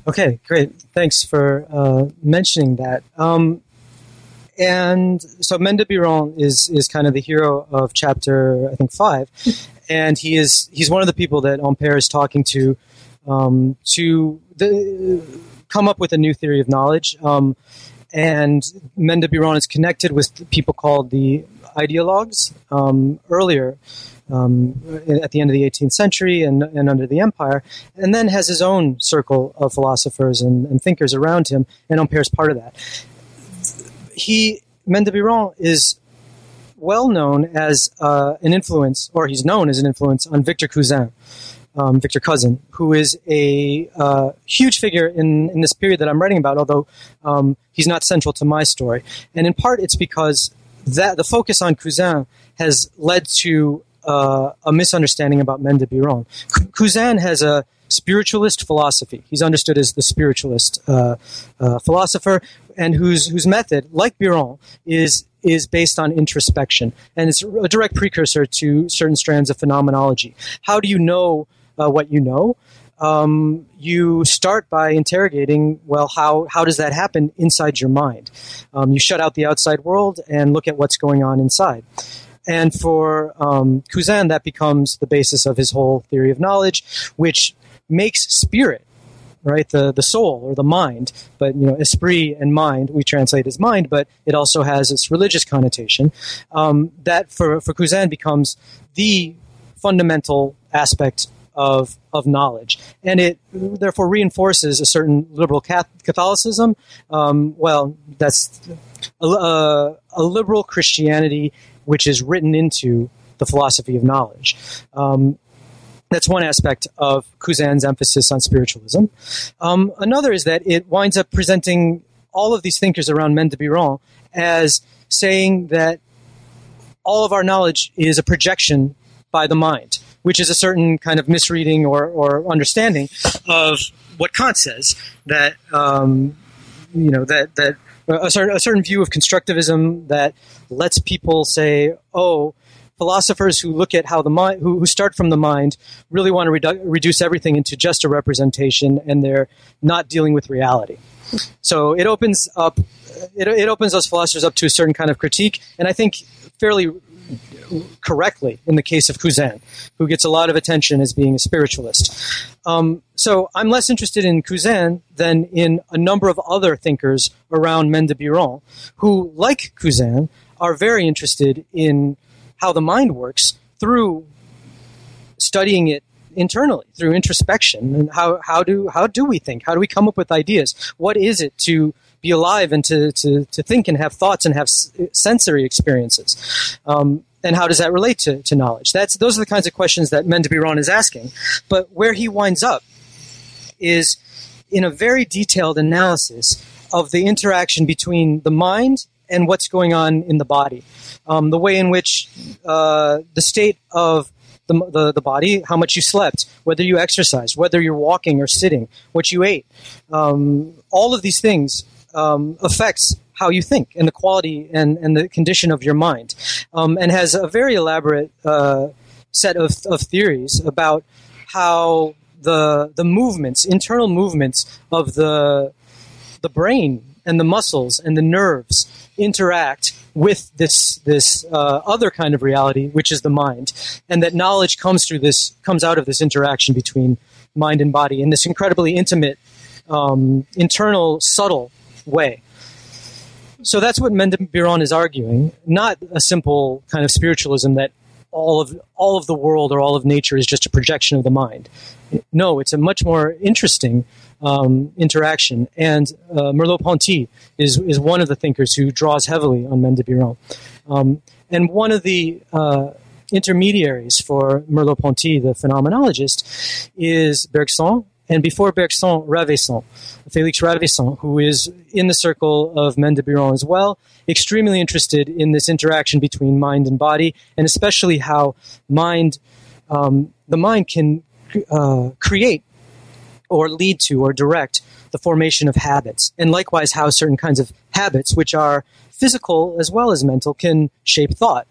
Okay, great. Thanks for uh, mentioning that. Um, and so Maine de Biran is is kind of the hero of chapter I think five, and he is he's one of the people that Ampère is talking to um, to the, come up with a new theory of knowledge. Um, and Maine de Biran is connected with people called the ideologues um, earlier. Um, at the end of the 18th century and, and, under the empire, and then has his own circle of philosophers and, and thinkers around him, and Ampère is part of that he Maine de Biran is well known as uh, an influence, or he's known as an influence on Victor Cousin, um, Victor Cousin, who is a uh, huge figure in, in this period that I'm writing about, although um, he's not central to my story. And in part, it's because that the focus on Cousin has led to uh, a misunderstanding about de Cousin has a spiritualist philosophy. He's understood as the spiritualist uh, uh, philosopher, and whose whose method, like Biran, is is based on introspection, and it's a direct precursor to certain strands of phenomenology. How do you know uh, what you know? Um, you start by interrogating well how, how does that happen inside your mind um, you shut out the outside world and look at what's going on inside and for um, Cousin, that becomes the basis of his whole theory of knowledge, which makes spirit right the the soul or the mind but you know esprit and mind we translate as mind but it also has its religious connotation um, that for for Cousin becomes the fundamental aspect of of knowledge, and it therefore reinforces a certain liberal Catholicism. Um, well, that's a, a, a, liberal Christianity which is written into the philosophy of knowledge. Um, that's one aspect of Cousin's emphasis on spiritualism. Um, another is that it winds up presenting all of these thinkers around Maine de Biran as saying that all of our knowledge is a projection by the mind, which is a certain kind of misreading or, or understanding of what Kant says that um, you know that that a certain, a certain view of constructivism that lets people say, "Oh, philosophers who look at how the mind, who, who start from the mind, really want to redu- reduce everything into just a representation, and they're not dealing with reality." So it opens up, it, it opens those philosophers up to a certain kind of critique, and I think fairly correctly in the case of Cousin, who gets a lot of attention as being a spiritualist. Um, so I'm less interested in Cousin than in a number of other thinkers around Maine de Biran, who, like Cousin, are very interested in how the mind works through studying it internally through introspection and how, how do how do we think how do we come up with ideas what is it to be alive and to, to, to think and have thoughts and have sensory experiences um, and how does that relate to, to knowledge? That's those are the kinds of questions that Biran is asking. But where he winds up is in a very detailed analysis of the interaction between the mind and what's going on in the body. Um, the way in which uh, the state of the, the, the, body, how much you slept, whether you exercised, whether you're walking or sitting, what you ate. Um, all of these things um, affects how you think and the quality and, and the condition of your mind, um, and has a very elaborate uh, set of, of theories about how the the movements, internal movements of the the brain and the muscles and the nerves interact with this this uh, other kind of reality, which is the mind, and that knowledge comes through this comes out of this interaction between mind and body in this incredibly intimate, um, internal, subtle way. So that's what Maine de Biran is arguing, not a simple kind of spiritualism that all of all of the world or all of nature is just a projection of the mind. No, it's a much more interesting um, interaction. And uh, Merleau-Ponty is is one of the thinkers who draws heavily on Maine de Biran. Um, and one of the uh, intermediaries for Merleau-Ponty, the phenomenologist, is Bergson, and before Bergson, Ravaisson, Felix Ravaisson, who is in the circle of Maine de Biran as well, extremely interested in this interaction between mind and body, and especially how mind, um, the mind can uh, create or lead to or direct the formation of habits, and likewise how certain kinds of habits, which are physical as well as mental, can shape thought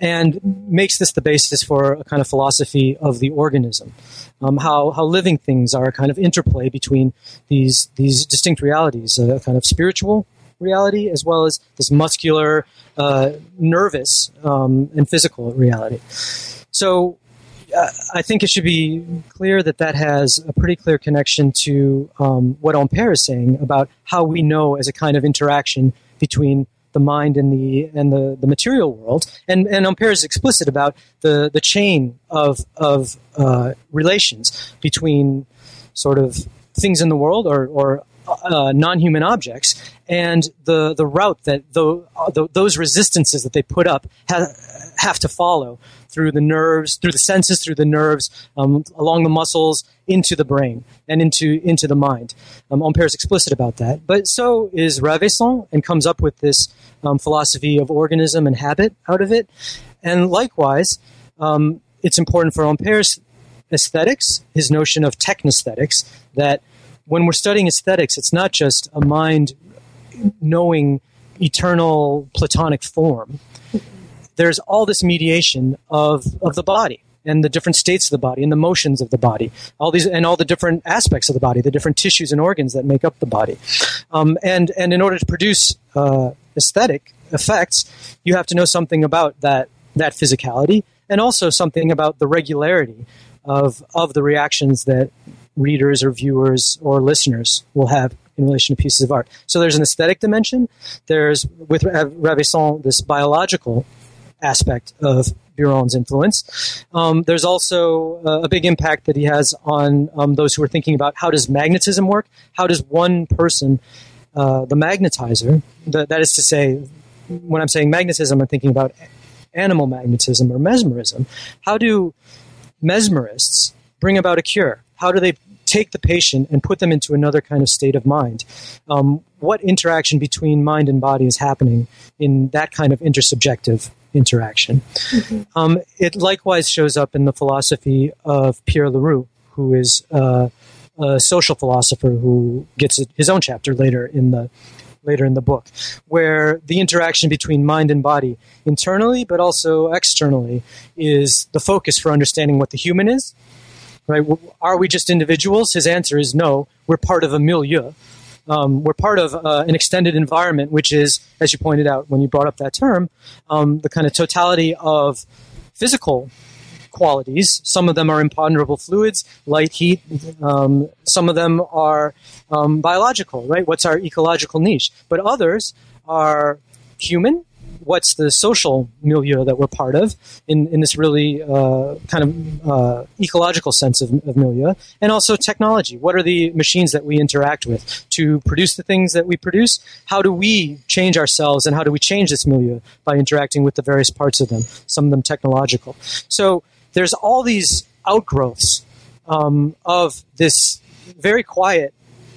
and makes this the basis for a kind of philosophy of the organism. Um, how, how living things are a kind of interplay between these, these distinct realities, a kind of spiritual reality as well as this muscular, uh, nervous, um, and physical reality. So I think it should be clear that that has a pretty clear connection to um, what Ampère is saying about how we know as a kind of interaction between the mind and the and the, the material world. And and Ampère is explicit about the the chain of of uh, relations between sort of things in the world or or uh, non-human objects and the the route that the, uh, the, those resistances that they put up have, have to follow through the nerves, through the senses, through the nerves, um, along the muscles, into the brain and into into the mind. Um, Ampère is explicit about that, but so is Ravaisson, and comes up with this um, philosophy of organism and habit out of it. And likewise, um, it's important for Ampère's aesthetics, his notion of technesthetics, that when we're studying aesthetics, it's not just a mind knowing eternal platonic form. There's all this mediation of, of the body and the different states of the body and the motions of the body, all these and all the different aspects of the body, the different tissues and organs that make up the body. Um, and and in order to produce uh, aesthetic effects, you have to know something about that that physicality and also something about the regularity of of the reactions that readers or viewers or listeners will have in relation to pieces of art. So there's an aesthetic dimension. There's with Ravaisson this biological aspect of Biran's influence. Um, there's also uh, a big impact that he has on um, those who are thinking about how does magnetism work? How does one person, uh, the magnetizer, the, that is to say, when I'm saying magnetism, I'm thinking about animal magnetism or mesmerism. How do mesmerists bring about a cure? How do they take the patient and put them into another kind of state of mind? Um, what interaction between mind and body is happening in that kind of intersubjective interaction? Mm-hmm. Um, it likewise shows up in the philosophy of Pierre Leroux, who is uh, a social philosopher who gets his own chapter later in the later in the book, where the interaction between mind and body, internally but also externally, is the focus for understanding what the human is right? Are we just individuals? His answer is no. We're part of a milieu. Um, we're part of uh, an extended environment, which is, as you pointed out when you brought up that term, um, the kind of totality of physical qualities. Some of them are imponderable fluids, light, heat. Um, some of them are um, biological, right? What's our ecological niche? But others are human, what's the social milieu that we're part of in, in this really uh, kind of uh, ecological sense of, of, milieu, and also technology. What are the machines that we interact with to produce the things that we produce? How do we change ourselves, and how do we change this milieu by interacting with the various parts of them? Some of them technological. So there's all these outgrowths um, of this very quiet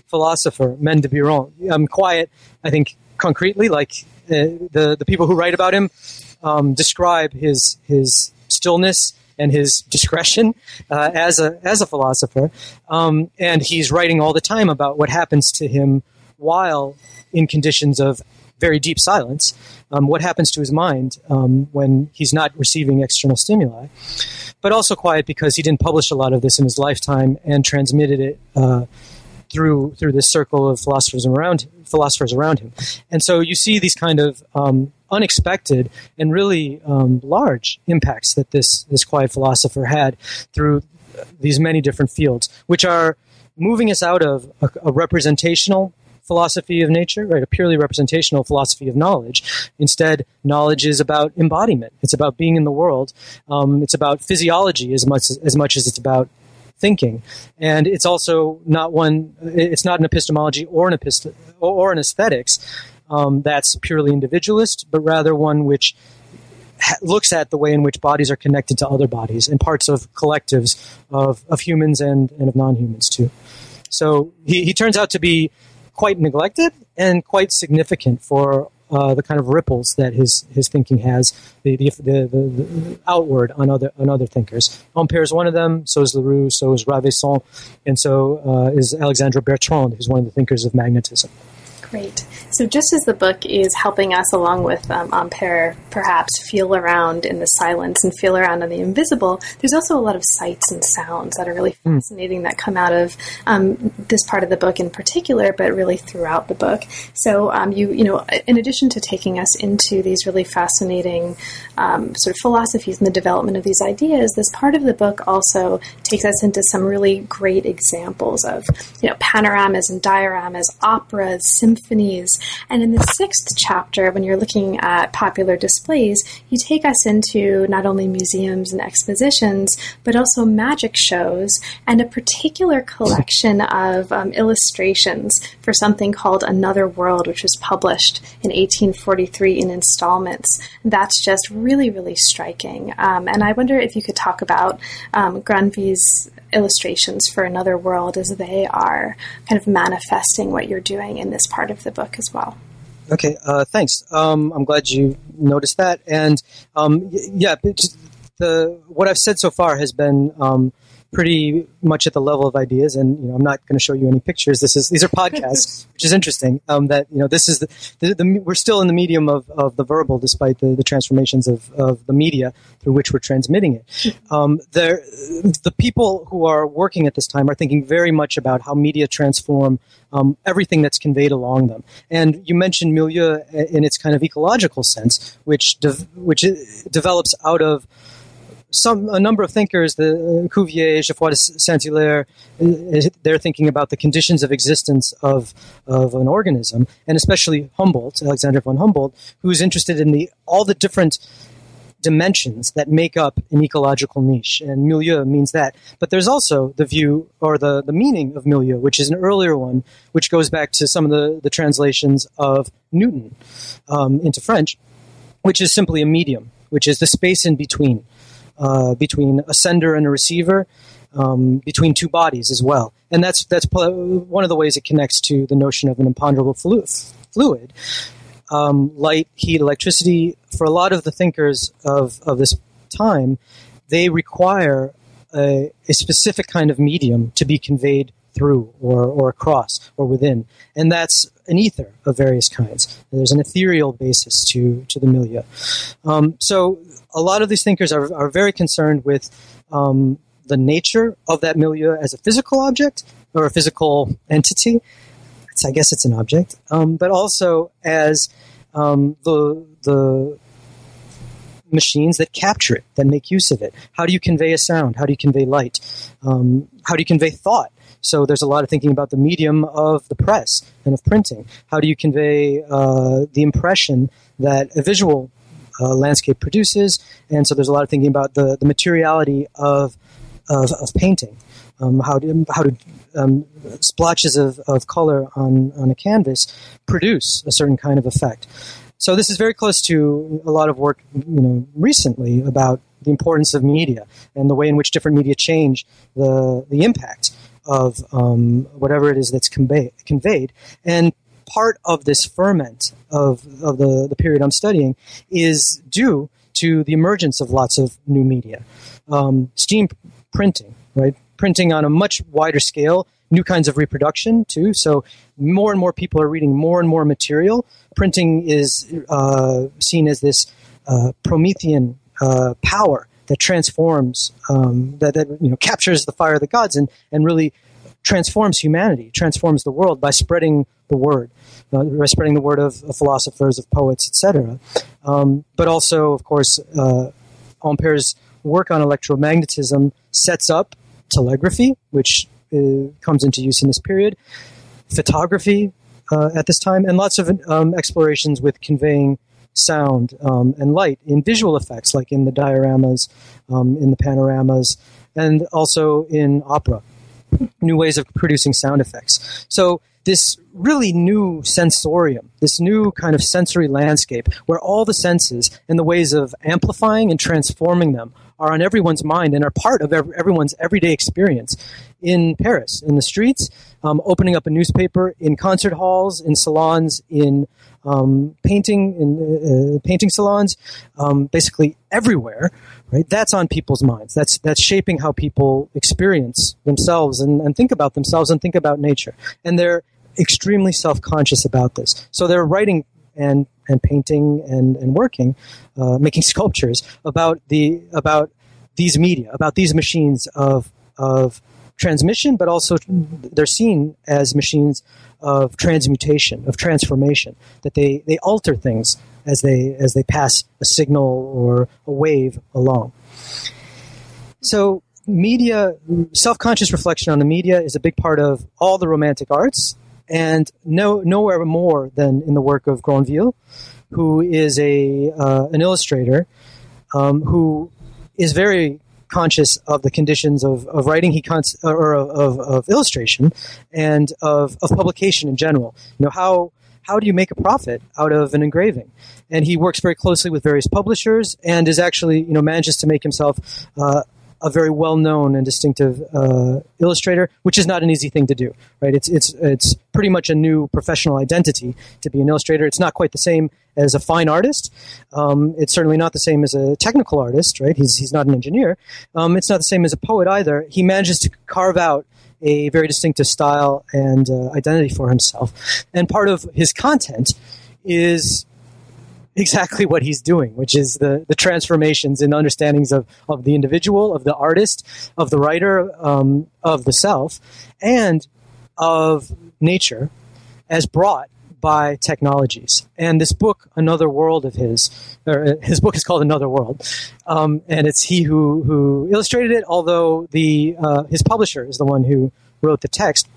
philosopher, Maine de Biran. Um, quiet, I think, concretely, like the the people who write about him um, describe his his stillness and his discretion uh, as a as a philosopher, um, and he's writing all the time about what happens to him while in conditions of very deep silence. Um, what happens to his mind um, when he's not receiving external stimuli? But also quiet because he didn't publish a lot of this in his lifetime and transmitted it uh, through through this circle of philosophers around philosophers around him. And so you see these kind of um, unexpected and really um, large impacts that this this quiet philosopher had through these many different fields, which are moving us out of a, a representational philosophy of nature, right? A purely representational philosophy of knowledge. Instead, knowledge is about embodiment. It's about being in the world. Um, it's about physiology as much as much as it's about thinking. And it's also not one, it's not an epistemology or an, epist- or an aesthetics um, that's purely individualist, but rather one which ha- looks at the way in which bodies are connected to other bodies and parts of collectives of, of humans and, and of non humans too. So he, he turns out to be quite neglected and quite significant for uh, the kind of ripples that his his thinking has, the the, the, the outward on other on other thinkers. Ampère is one of them. So is Leroux. So is Ravaisson, and so uh, is Alexandre Bertrand, who's one of the thinkers of magnetism. Great. So, just as the book is helping us, along with um, Ampère, perhaps feel around in the silence and feel around in the invisible, there's also a lot of sights and sounds that are really hmm. fascinating mm. that come out of um, this part of the book in particular, but really throughout the book. So, um, you you know, in addition to taking us into these really fascinating um, sort of philosophies and the development of these ideas, this part of the book also takes us into some really great examples of you know panoramas and dioramas, operas, symphonies symphonies. And in the sixth chapter, when you're looking at popular displays, you take us into not only museums and expositions, but also magic shows and a particular collection of um, illustrations for something called Another World, which was published in 1843 in installments. That's just really, really striking. Um, and I wonder if you could talk about um, Grandville's illustrations for another world as they are kind of manifesting what you're doing in this part of the book as well. Okay, uh, thanks. Um, I'm glad you noticed that. And um, yeah, the what I've said so far has been um, pretty much at the level of ideas. And you know, I'm not going to show you any pictures. This is these are podcasts, which is interesting. Um, that you know, this is the, the, the, we're still in the medium of, of the verbal, despite the, the transformations of, of the media through which we're transmitting it. Um, there, the people who are working at this time are thinking very much about how media transform um, everything that's conveyed along them. And you mentioned milieu in its kind of ecological sense, which de- which develops out of some a number of thinkers, the uh, Cuvier, Geoffroy de Saint-Hilaire, uh, they're thinking about the conditions of existence of of an organism, and especially Humboldt, Alexander von Humboldt, who's interested in the all the different dimensions that make up an ecological niche, and milieu means that. But there's also the view or the, the meaning of milieu, which is an earlier one, which goes back to some of the, the translations of Newton um, into French, which is simply a medium, which is the space in between, uh, between a sender and a receiver, um, between two bodies as well. And that's, that's one of the ways it connects to the notion of an imponderable fluid um, light, heat, electricity, for a lot of the thinkers of, of this time, they require a, a specific kind of medium to be conveyed through or, or across or within. And that's an ether of various kinds. There's an ethereal basis to, to the milieu. Um, so a lot of these thinkers are, are very concerned with um, the nature of that milieu as a physical object or a physical entity, it's, I guess it's an object, um, but also as um, the the machines that capture it, that make use of it. How do you convey a sound? How do you convey light? Um, how do you convey thought? So there's a lot of thinking about the medium of the press and of printing. How do you convey uh, the impression that a visual uh, landscape produces? And so there's a lot of thinking about the, the materiality of, of, of painting um, how do, how do um, splotches of, of color on, on a canvas produce a certain kind of effect. So this is very close to a lot of work, you know, recently about the importance of media and the way in which different media change the the impact of um, whatever it is that's convey, conveyed. And part of this ferment of, of the, the period I'm studying is due to the emergence of lots of new media. Um, steam printing, right? printing on a much wider scale, new kinds of reproduction too. So more and more people are reading more and more material. Printing is uh, seen as this uh, Promethean uh, power that transforms, um, that, that you know captures the fire of the gods and and really transforms humanity, transforms the world by spreading the word, uh, by spreading the word of, of philosophers, of poets, etc. Um, but also, of course, uh, Ampere's work on electromagnetism sets up telegraphy, which uh, comes into use in this period, photography uh, at this time, and lots of um, explorations with conveying sound um, and light in visual effects, like in the dioramas, um, in the panoramas, and also in opera. New ways of producing sound effects. So this really new sensorium, this new kind of sensory landscape where all the senses and the ways of amplifying and transforming them are on everyone's mind and are part of everyone's everyday experience in Paris, in the streets, um, opening up a newspaper, in concert halls, in salons, in um, painting, in uh, painting salons, um, basically everywhere. Right, that's on people's minds. That's that's shaping how people experience themselves and, and think about themselves and think about nature. And they're extremely self conscious about this. So they're writing and and painting and, and working, uh, making sculptures about the about these media, about these machines of of transmission, but also they're seen as machines of transmutation, of transformation. That they, they alter things as they as they pass a signal or a wave along. So media self-conscious reflection on the media is a big part of all the romantic arts and no, nowhere more than in the work of Grandville, who is a uh, an illustrator um, who is very conscious of the conditions of, of writing he cons- or of, of, illustration and of, of publication in general. You know how how do you make a profit out of an engraving? And he works very closely with various publishers and is actually you know manages to make himself uh, a very well-known and distinctive uh, illustrator, which is not an easy thing to do. Right? It's it's it's pretty much a new professional identity to be an illustrator. It's not quite the same as a fine artist. Um, it's certainly not the same as a technical artist. Right? He's he's not an engineer. Um, it's not the same as a poet either. He manages to carve out a very distinctive style and uh, identity for himself, and part of his content is exactly what he's doing, which is the, the transformations and understandings of, of the individual, of the artist, of the writer, um, of the self, and of nature as brought by technologies. And this book, Another World of his, or uh, his book is called Another World, um, and it's he who, who illustrated it, although the, uh, his publisher is the one who wrote the text.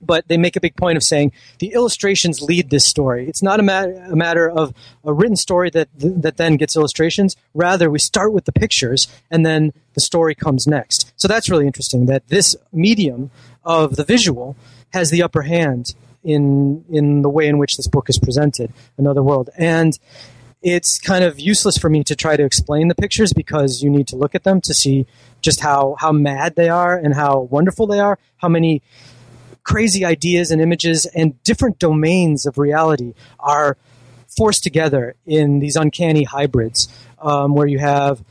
But they make a big point of saying the illustrations lead this story. It's not a, a matter of a written story that that then gets illustrations. Rather, we start with the pictures, and then the story comes next. So that's really interesting. That this medium of the visual has the upper hand in in the way in which this book is presented, Another World, and it's kind of useless for me to try to explain the pictures because you need to look at them to see just how how mad they are and how wonderful they are, how many crazy ideas and images and different domains of reality are forced together in these uncanny hybrids um, where you have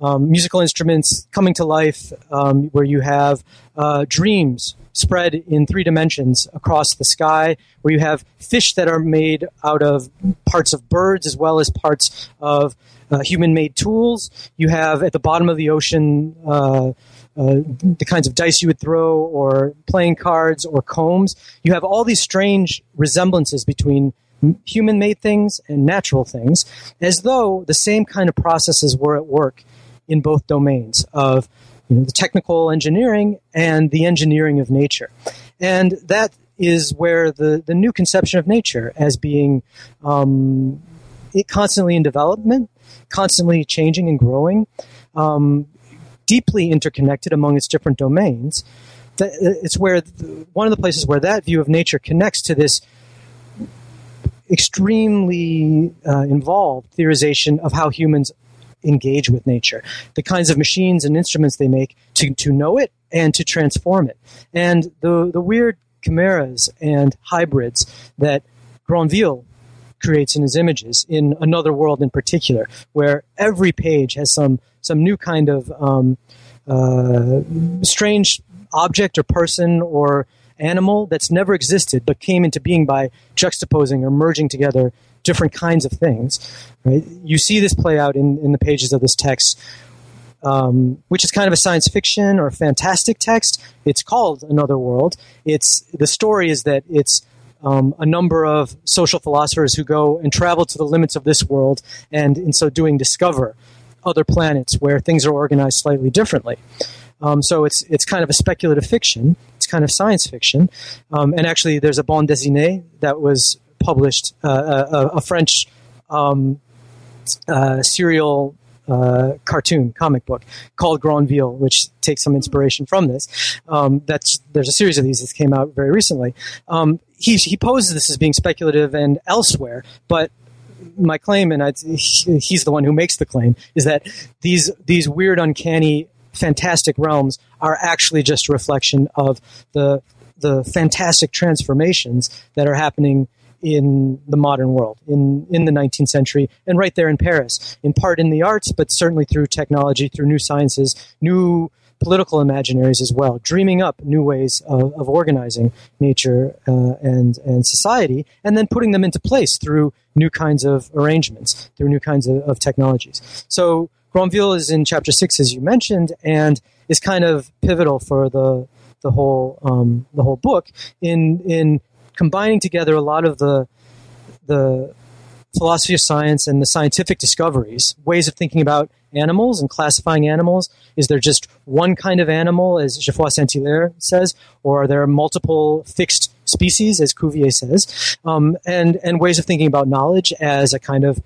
um, musical instruments coming to life, um, where you have uh, dreams spread in three dimensions across the sky, where you have fish that are made out of parts of birds as well as parts of uh, human made tools. You have at the bottom of the ocean uh, uh, the kinds of dice you would throw, or playing cards, or combs. You have all these strange resemblances between human made things and natural things, as though the same kind of processes were at work in both domains of you know, the technical engineering and the engineering of nature. And that is where the, the new conception of nature as being um, constantly in development, constantly changing and growing, um, deeply interconnected among its different domains. It's where one of the places where that view of nature connects to this extremely uh, involved theorization of how humans engage with nature, the kinds of machines and instruments they make to, to know it and to transform it. And the, the weird chimeras and hybrids that Grandville creates in his images in another world in particular, where every page has some some new kind of um, uh, strange object or person or animal that's never existed but came into being by juxtaposing or merging together different kinds of things. Right? You see this play out in, in the pages of this text, um, which is kind of a science fiction or fantastic text. It's called Another World. It's the story is that it's um, a number of social philosophers who go and travel to the limits of this world, and in so doing, discover other planets where things are organized slightly differently. Um, so it's it's kind of a speculative fiction. It's kind of science fiction, um, and actually, there's a bande dessinée that was published uh, a, a, French um, uh, serial uh, cartoon comic book called Grandville, which takes some inspiration from this. Um, that's there's a series of these that came out very recently. Um, he he poses this as being speculative and elsewhere, but my claim, and I, he's the one who makes the claim, is that these these weird, uncanny, fantastic realms are actually just a reflection of the the fantastic transformations that are happening in the modern world, in, in the 19th century, and right there in Paris, in part in the arts, but certainly through technology, through new sciences, new political imaginaries as well, dreaming up new ways of, of organizing nature uh, and, and society, and then putting them into place through new kinds of arrangements, through new kinds of, of technologies. So Grandville is in chapter six, as you mentioned, and is kind of pivotal for the the whole um, the whole book in in combining together a lot of the the philosophy of science and the scientific discoveries, ways of thinking about animals and classifying animals. Is there just one kind of animal, as Geoffroy Saint-Hilaire says, or are there multiple fixed species, as Cuvier says, um, and and ways of thinking about knowledge as a kind of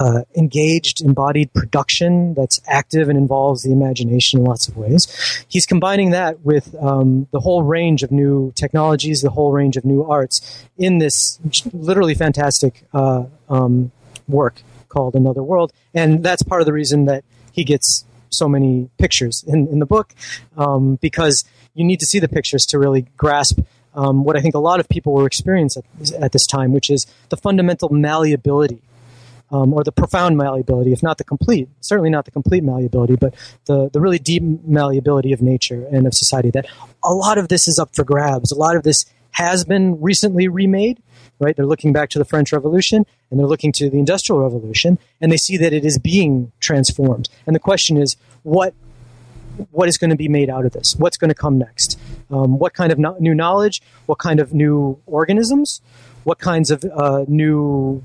uh, engaged, embodied production that's active and involves the imagination in lots of ways. He's combining that with um, the whole range of new technologies, the whole range of new arts in this literally fantastic uh, um, work called Another World. And that's part of the reason that he gets so many pictures in, in the book um, because you need to see the pictures to really grasp um, what I think a lot of people were experiencing at, at, this time, which is the fundamental malleability um, or the profound malleability, if not the complete, certainly not the complete malleability, but the, the really deep malleability of nature and of society. That a lot of this is up for grabs. A lot of this has been recently remade, right? They're looking back to the French Revolution and they're looking to the Industrial Revolution, and they see that it is being transformed. And the question is, what what is going to be made out of this? What's going to come next? Um, what kind of no- new knowledge? What kind of new organisms? What kinds of uh, new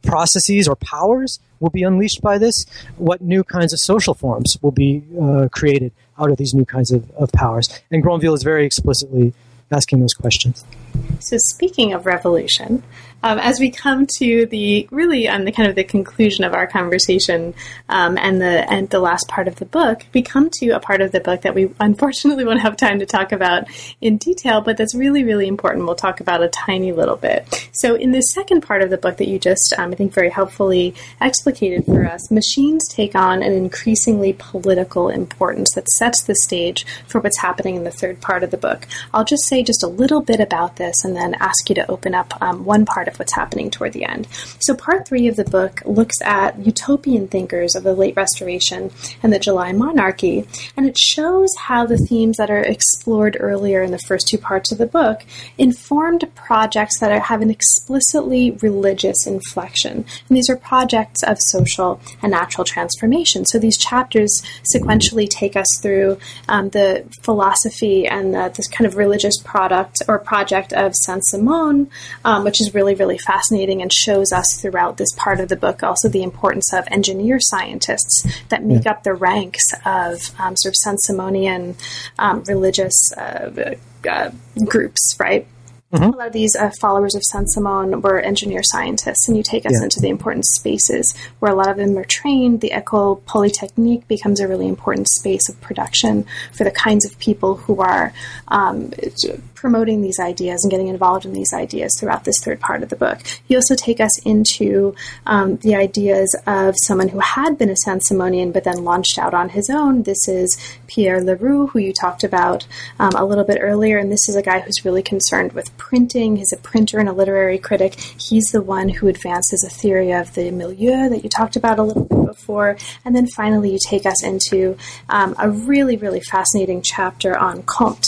processes or powers will be unleashed by this? What new kinds of social forms will be uh, created out of these new kinds of, of powers? And Grandville is very explicitly asking those questions. So, speaking of revolution, um, as we come to the really on the kind of the conclusion of our conversation um, and the and the last part of the book, we come to a part of the book that we unfortunately won't have time to talk about in detail, but that's really really important. We'll talk about a tiny little bit. So, in the second part of the book that you just um, I think very helpfully explicated for us, machines take on an increasingly political importance that sets the stage for what's happening in the third part of the book. I'll just say just a little bit about this and then ask you to open up um, one part of what's happening toward the end. So, part three of the book looks at utopian thinkers of the late Restoration and the July monarchy, and it shows how the themes that are explored earlier in the first two parts of the book informed projects that are, have an explicitly religious inflection. And these are projects of social and natural transformation. So, these chapters sequentially take us through um, the philosophy and the, this kind of religious product or project of Saint Simon, um, which is really, really fascinating and shows us throughout this part of the book also the importance of engineer scientists that make yeah. up the ranks of um, sort of Saint Simonian um, religious uh, uh, groups, right? Mm-hmm. A lot of these uh, followers of Saint Simon were engineer scientists, and you take us yeah. into the important spaces where a lot of them are trained. The Ecole Polytechnique becomes a really important space of production for the kinds of people who are um, promoting these ideas and getting involved in these ideas throughout this third part of the book. You also take us into um, the ideas of someone who had been a Saint Simonian but then launched out on his own. This is Pierre Leroux, who you talked about um, a little bit earlier, and this is a guy who's really concerned with printing. He's a printer and a literary critic. He's the one who advances a theory of the milieu that you talked about a little bit before. And then finally, you take us into um, a really, really fascinating chapter on Comte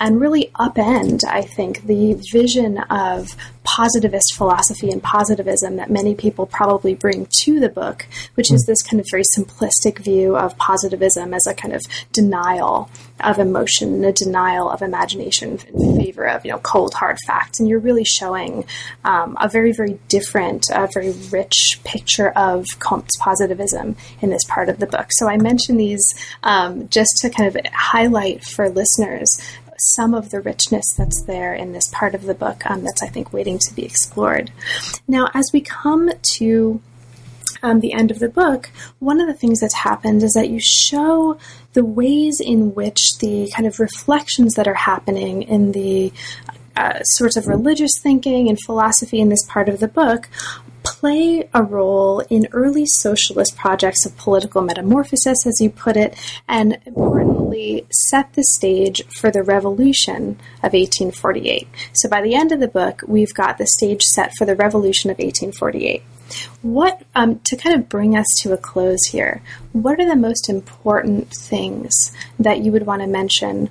and really upend, I think, the vision of positivist philosophy and positivism that many people probably bring to the book, which is this kind of very simplistic view of positivism as a kind of denial of emotion, and a denial of imagination in favor of you know cold hard facts, and you're really showing um, a very very different, a very rich picture of Comte's positivism in this part of the book. So I mention these um, just to kind of highlight for listeners some of the richness that's there in this part of the book um, that's, I think, waiting to be explored. Now, as we come to um, the end of the book, one of the things that's happened is that you show the ways in which the kind of reflections that are happening in the uh, sorts of religious thinking and philosophy in this part of the book play a role in early socialist projects of political metamorphosis, as you put it, and importantly, set the stage for the revolution of 1848. So by the end of the book, we've got the stage set for the revolution of 1848. What, um, to kind of bring us to a close here, what are the most important things that you would want to mention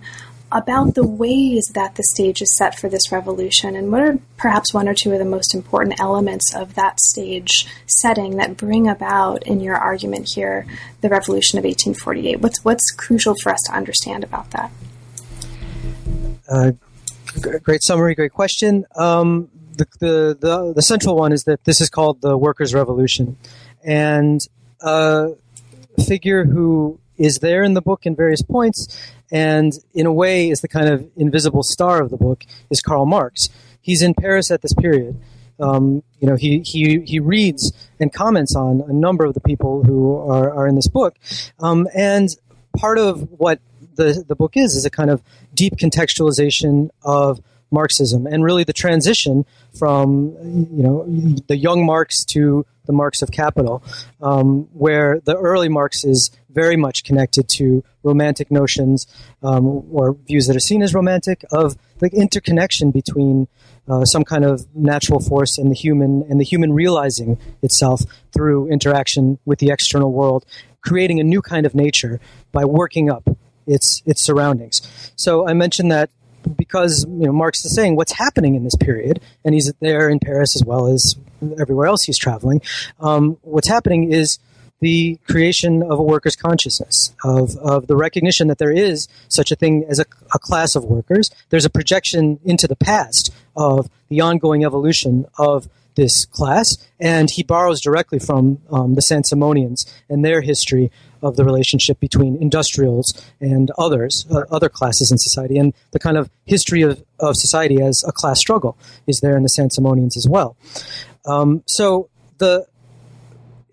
about the ways that the stage is set for this revolution, and what are perhaps one or two of the most important elements of that stage setting that bring about, in your argument here, the revolution of 1848? What's what's crucial for us to understand about that? Uh, great summary, great question. Um, the, the, the the central one is that this is called the workers' revolution, and a figure who is there in the book in various points and in a way is the kind of invisible star of the book is Karl Marx. He's in Paris at this period. Um, you know, he, he, he reads and comments on a number of the people who are, are in this book. Um, and part of what the, the book is, is a kind of deep contextualization of Marxism and really the transition from, you know, the young Marx to the Marx of Capital, um, where the early Marx is very much connected to romantic notions um, or views that are seen as romantic of the interconnection between uh, some kind of natural force and the human and the human realizing itself through interaction with the external world, creating a new kind of nature by working up its its surroundings. So I mentioned that because you know Marx is saying what's happening in this period, and he's there in Paris as well as everywhere else he's traveling. Um, what's happening is the creation of a worker's consciousness, of, of the recognition that there is such a thing as a, a class of workers. There's a projection into the past of the ongoing evolution of this class, and he borrows directly from um, the Saint Simonians and their history of the relationship between industrials and others, uh, other classes in society, and the kind of history of, of society as a class struggle is there in the Saint-Simonians as well. Um, so the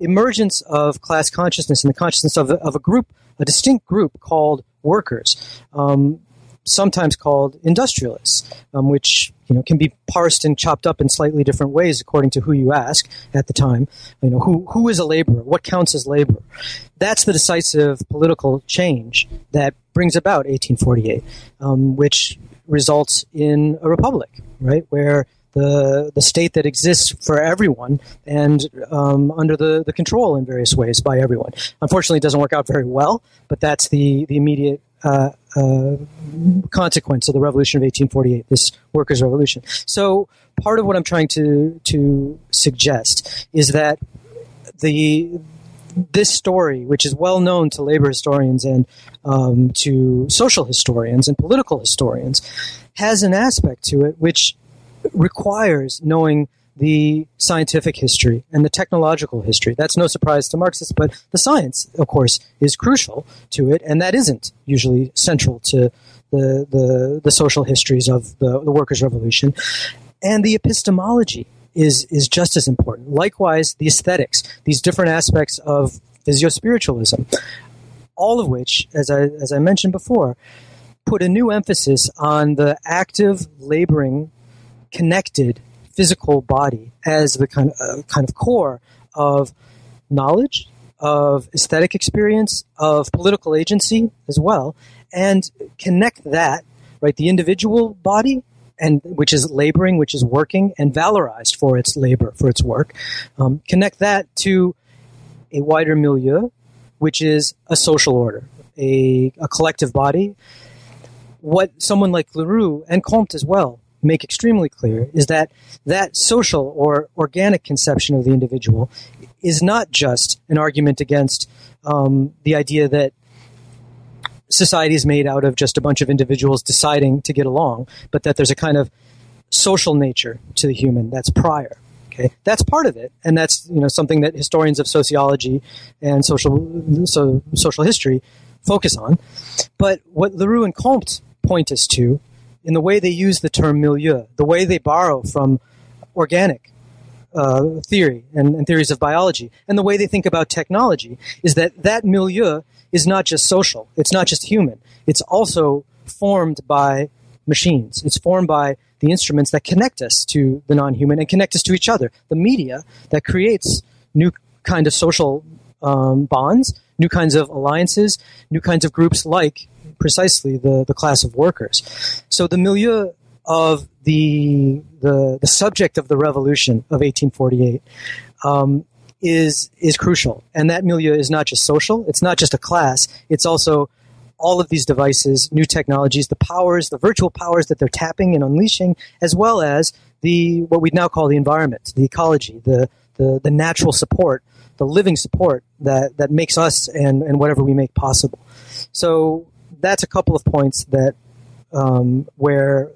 emergence of class consciousness and the consciousness of, of a group, a distinct group called workers, um, sometimes called industrialists, um, which you know can be parsed and chopped up in slightly different ways according to who you ask at the time. You know, who who is a laborer? What counts as labor? That's the decisive political change that brings about 1848, um, which results in a republic, right, where the the state that exists for everyone and um, under the, the control in various ways by everyone. Unfortunately, it doesn't work out very well, but that's the the immediate uh, uh, consequence of the revolution of 1848, this workers' revolution. So, part of what I'm trying to to suggest is that the this story, which is well known to labor historians and um, to social historians and political historians, has an aspect to it which requires knowing the scientific history and the technological history. That's no surprise to Marxists, but the science, of course, is crucial to it, and that isn't usually central to the, the, the social histories of the, the workers' revolution. And the epistemology is, is just as important. Likewise, the aesthetics, these different aspects of physio-spiritualism, all of which, as I, as I mentioned before, put a new emphasis on the active, laboring, connected physical body as the kind of, uh, kind of core of knowledge, of aesthetic experience, of political agency as well, and connect that, right, the individual body, and which is laboring, which is working, and valorized for its labor, for its work, um, connect that to a wider milieu, which is a social order, a, a collective body. What someone like Leroux and Comte as well make extremely clear is that that social or organic conception of the individual is not just an argument against um, the idea that society is made out of just a bunch of individuals deciding to get along, but that there's a kind of social nature to the human that's prior. Okay, that's part of it, and that's you know something that historians of sociology and social so social history focus on. But what Leroux and Comte point us to in the way they use the term milieu, the way they borrow from organic uh, theory and, and, theories of biology, and the way they think about technology is that that milieu is not just social, it's not just human, it's also formed by machines. It's formed by the instruments that connect us to the non-human and connect us to each other. The media that creates new kind of social um, bonds, new kinds of alliances, new kinds of groups like precisely the, the class of workers. So the milieu of the, the, the subject of the revolution of 1848 um, is, is crucial. And that milieu is not just social, it's not just a class, it's also all of these devices, new technologies, the powers, the virtual powers that they're tapping and unleashing, as well as the what we'd now call the environment, the ecology, the, the, the natural support, the living support that, that makes us and, and whatever we make possible. So that's a couple of points that um, where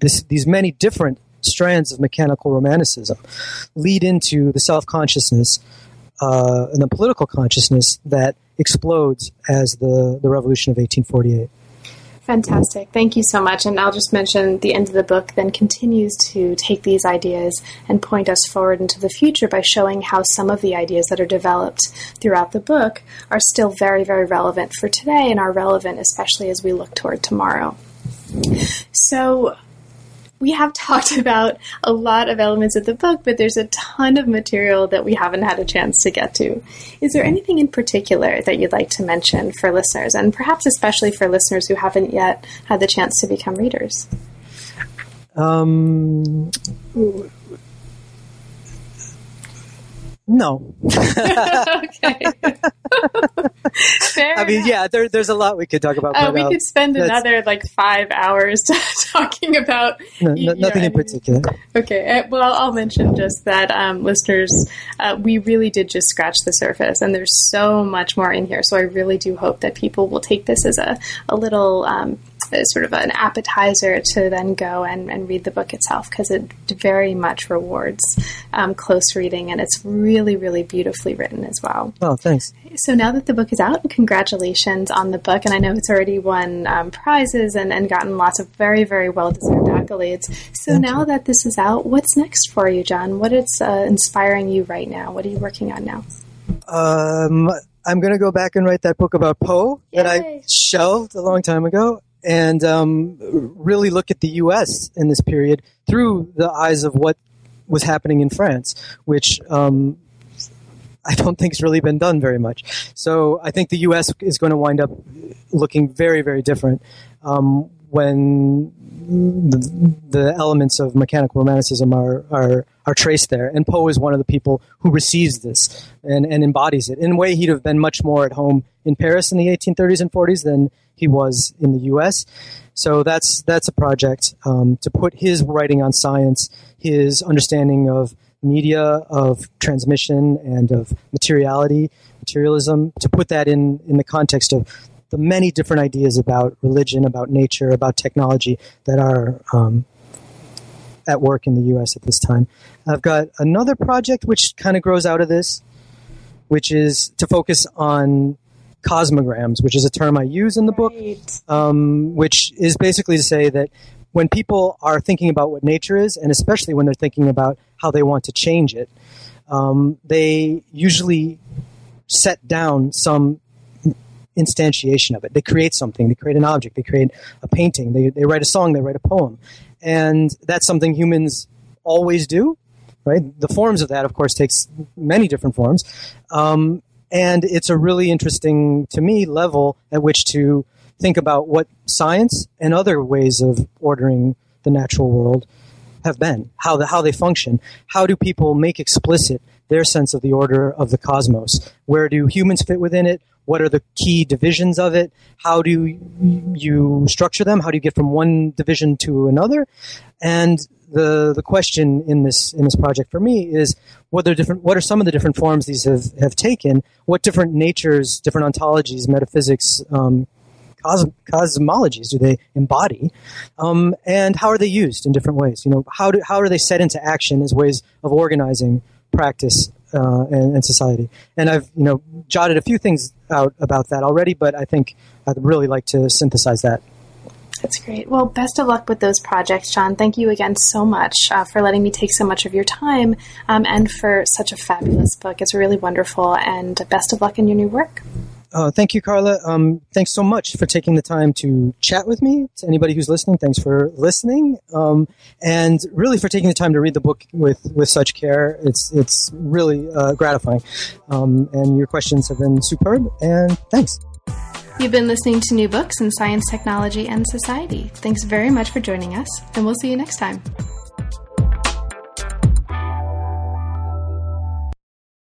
this, these many different strands of mechanical romanticism lead into the self consciousness uh, and the political consciousness that explodes as the, the revolution of 1848. Fantastic. Thank you so much. And I'll just mention the end of the book then continues to take these ideas and point us forward into the future by showing how some of the ideas that are developed throughout the book are still very, very relevant for today and are relevant especially as we look toward tomorrow. So, we have talked about a lot of elements of the book, but there's a ton of material that we haven't had a chance to get to. Is there anything in particular that you'd like to mention for listeners, and perhaps especially for listeners who haven't yet had the chance to become readers? Um, no. okay. Fair I mean, enough. yeah, there, there's a lot we could talk about. Uh, we could spend another like five hours talking about no, no, nothing know, in particular. Okay, uh, well, I'll mention just that um, listeners, uh, we really did just scratch the surface, and there's so much more in here. So I really do hope that people will take this as a a little. Um, sort of an appetizer to then go and, and read the book itself because it very much rewards um, close reading and it's really, really beautifully written as well. Oh, thanks. So now that the book is out, congratulations on the book. And I know it's already won um, prizes and, and gotten lots of very, very well deserved accolades. So Thank now you. that this is out, what's next for you, John? What is uh, inspiring you right now? What are you working on now? Um, I'm going to go back and write that book about Poe that I shelved a long time ago and um, really look at the U.S. in this period through the eyes of what was happening in France, which um, I don't think has really been done very much. So I think the U.S. is going to wind up looking very, very different um, when the, the, elements of mechanical romanticism are, are, are traced there. And Poe is one of the people who receives this and, and embodies it. In a way, he'd have been much more at home in Paris in the 1830s and 40s than he was in the U.S. So that's that's a project um, to put his writing on science, his understanding of media, of transmission, and of materiality, materialism, to put that in in the context of the many different ideas about religion, about nature, about technology that are um, at work in the U.S. at this time. I've got another project which kind of grows out of this, which is to focus on cosmograms, which is a term I use in the book, um, which is basically to say that when people are thinking about what nature is, and especially when they're thinking about how they want to change it, um, they usually set down some instantiation of it. They create something, they create an object, they create a painting, they, they write a song, they write a poem. And that's something humans always do, right? The forms of that, of course, takes many different forms. Um, and it's a really interesting, to me, level at which to think about what science and other ways of ordering the natural world have been, how, the, how they function. How do people make explicit their sense of the order of the cosmos? Where do humans fit within it? What are the key divisions of it? How do you structure them? How do you get from one division to another? And the the question in this in this project for me is what are different what are some of the different forms these have, have taken what different natures different ontologies metaphysics um, cos- cosmologies do they embody um, and how are they used in different ways you know how do how are they set into action as ways of organizing practice uh, and, and, society and I've you know jotted a few things out about that already but I think I'd really like to synthesize that that's great. Well, best of luck with those projects, John. Thank you again so much uh, for letting me take so much of your time um, and for such a fabulous book. It's really wonderful, and best of luck in your new work. Uh, thank you, Carla. Um, thanks so much for taking the time to chat with me. To anybody who's listening, thanks for listening, um, and really for taking the time to read the book with, with such care. It's it's really uh, gratifying, um, and your questions have been superb. And thanks. You've been listening to new books in science, technology, and society. Thanks very much for joining us, and we'll see you next time.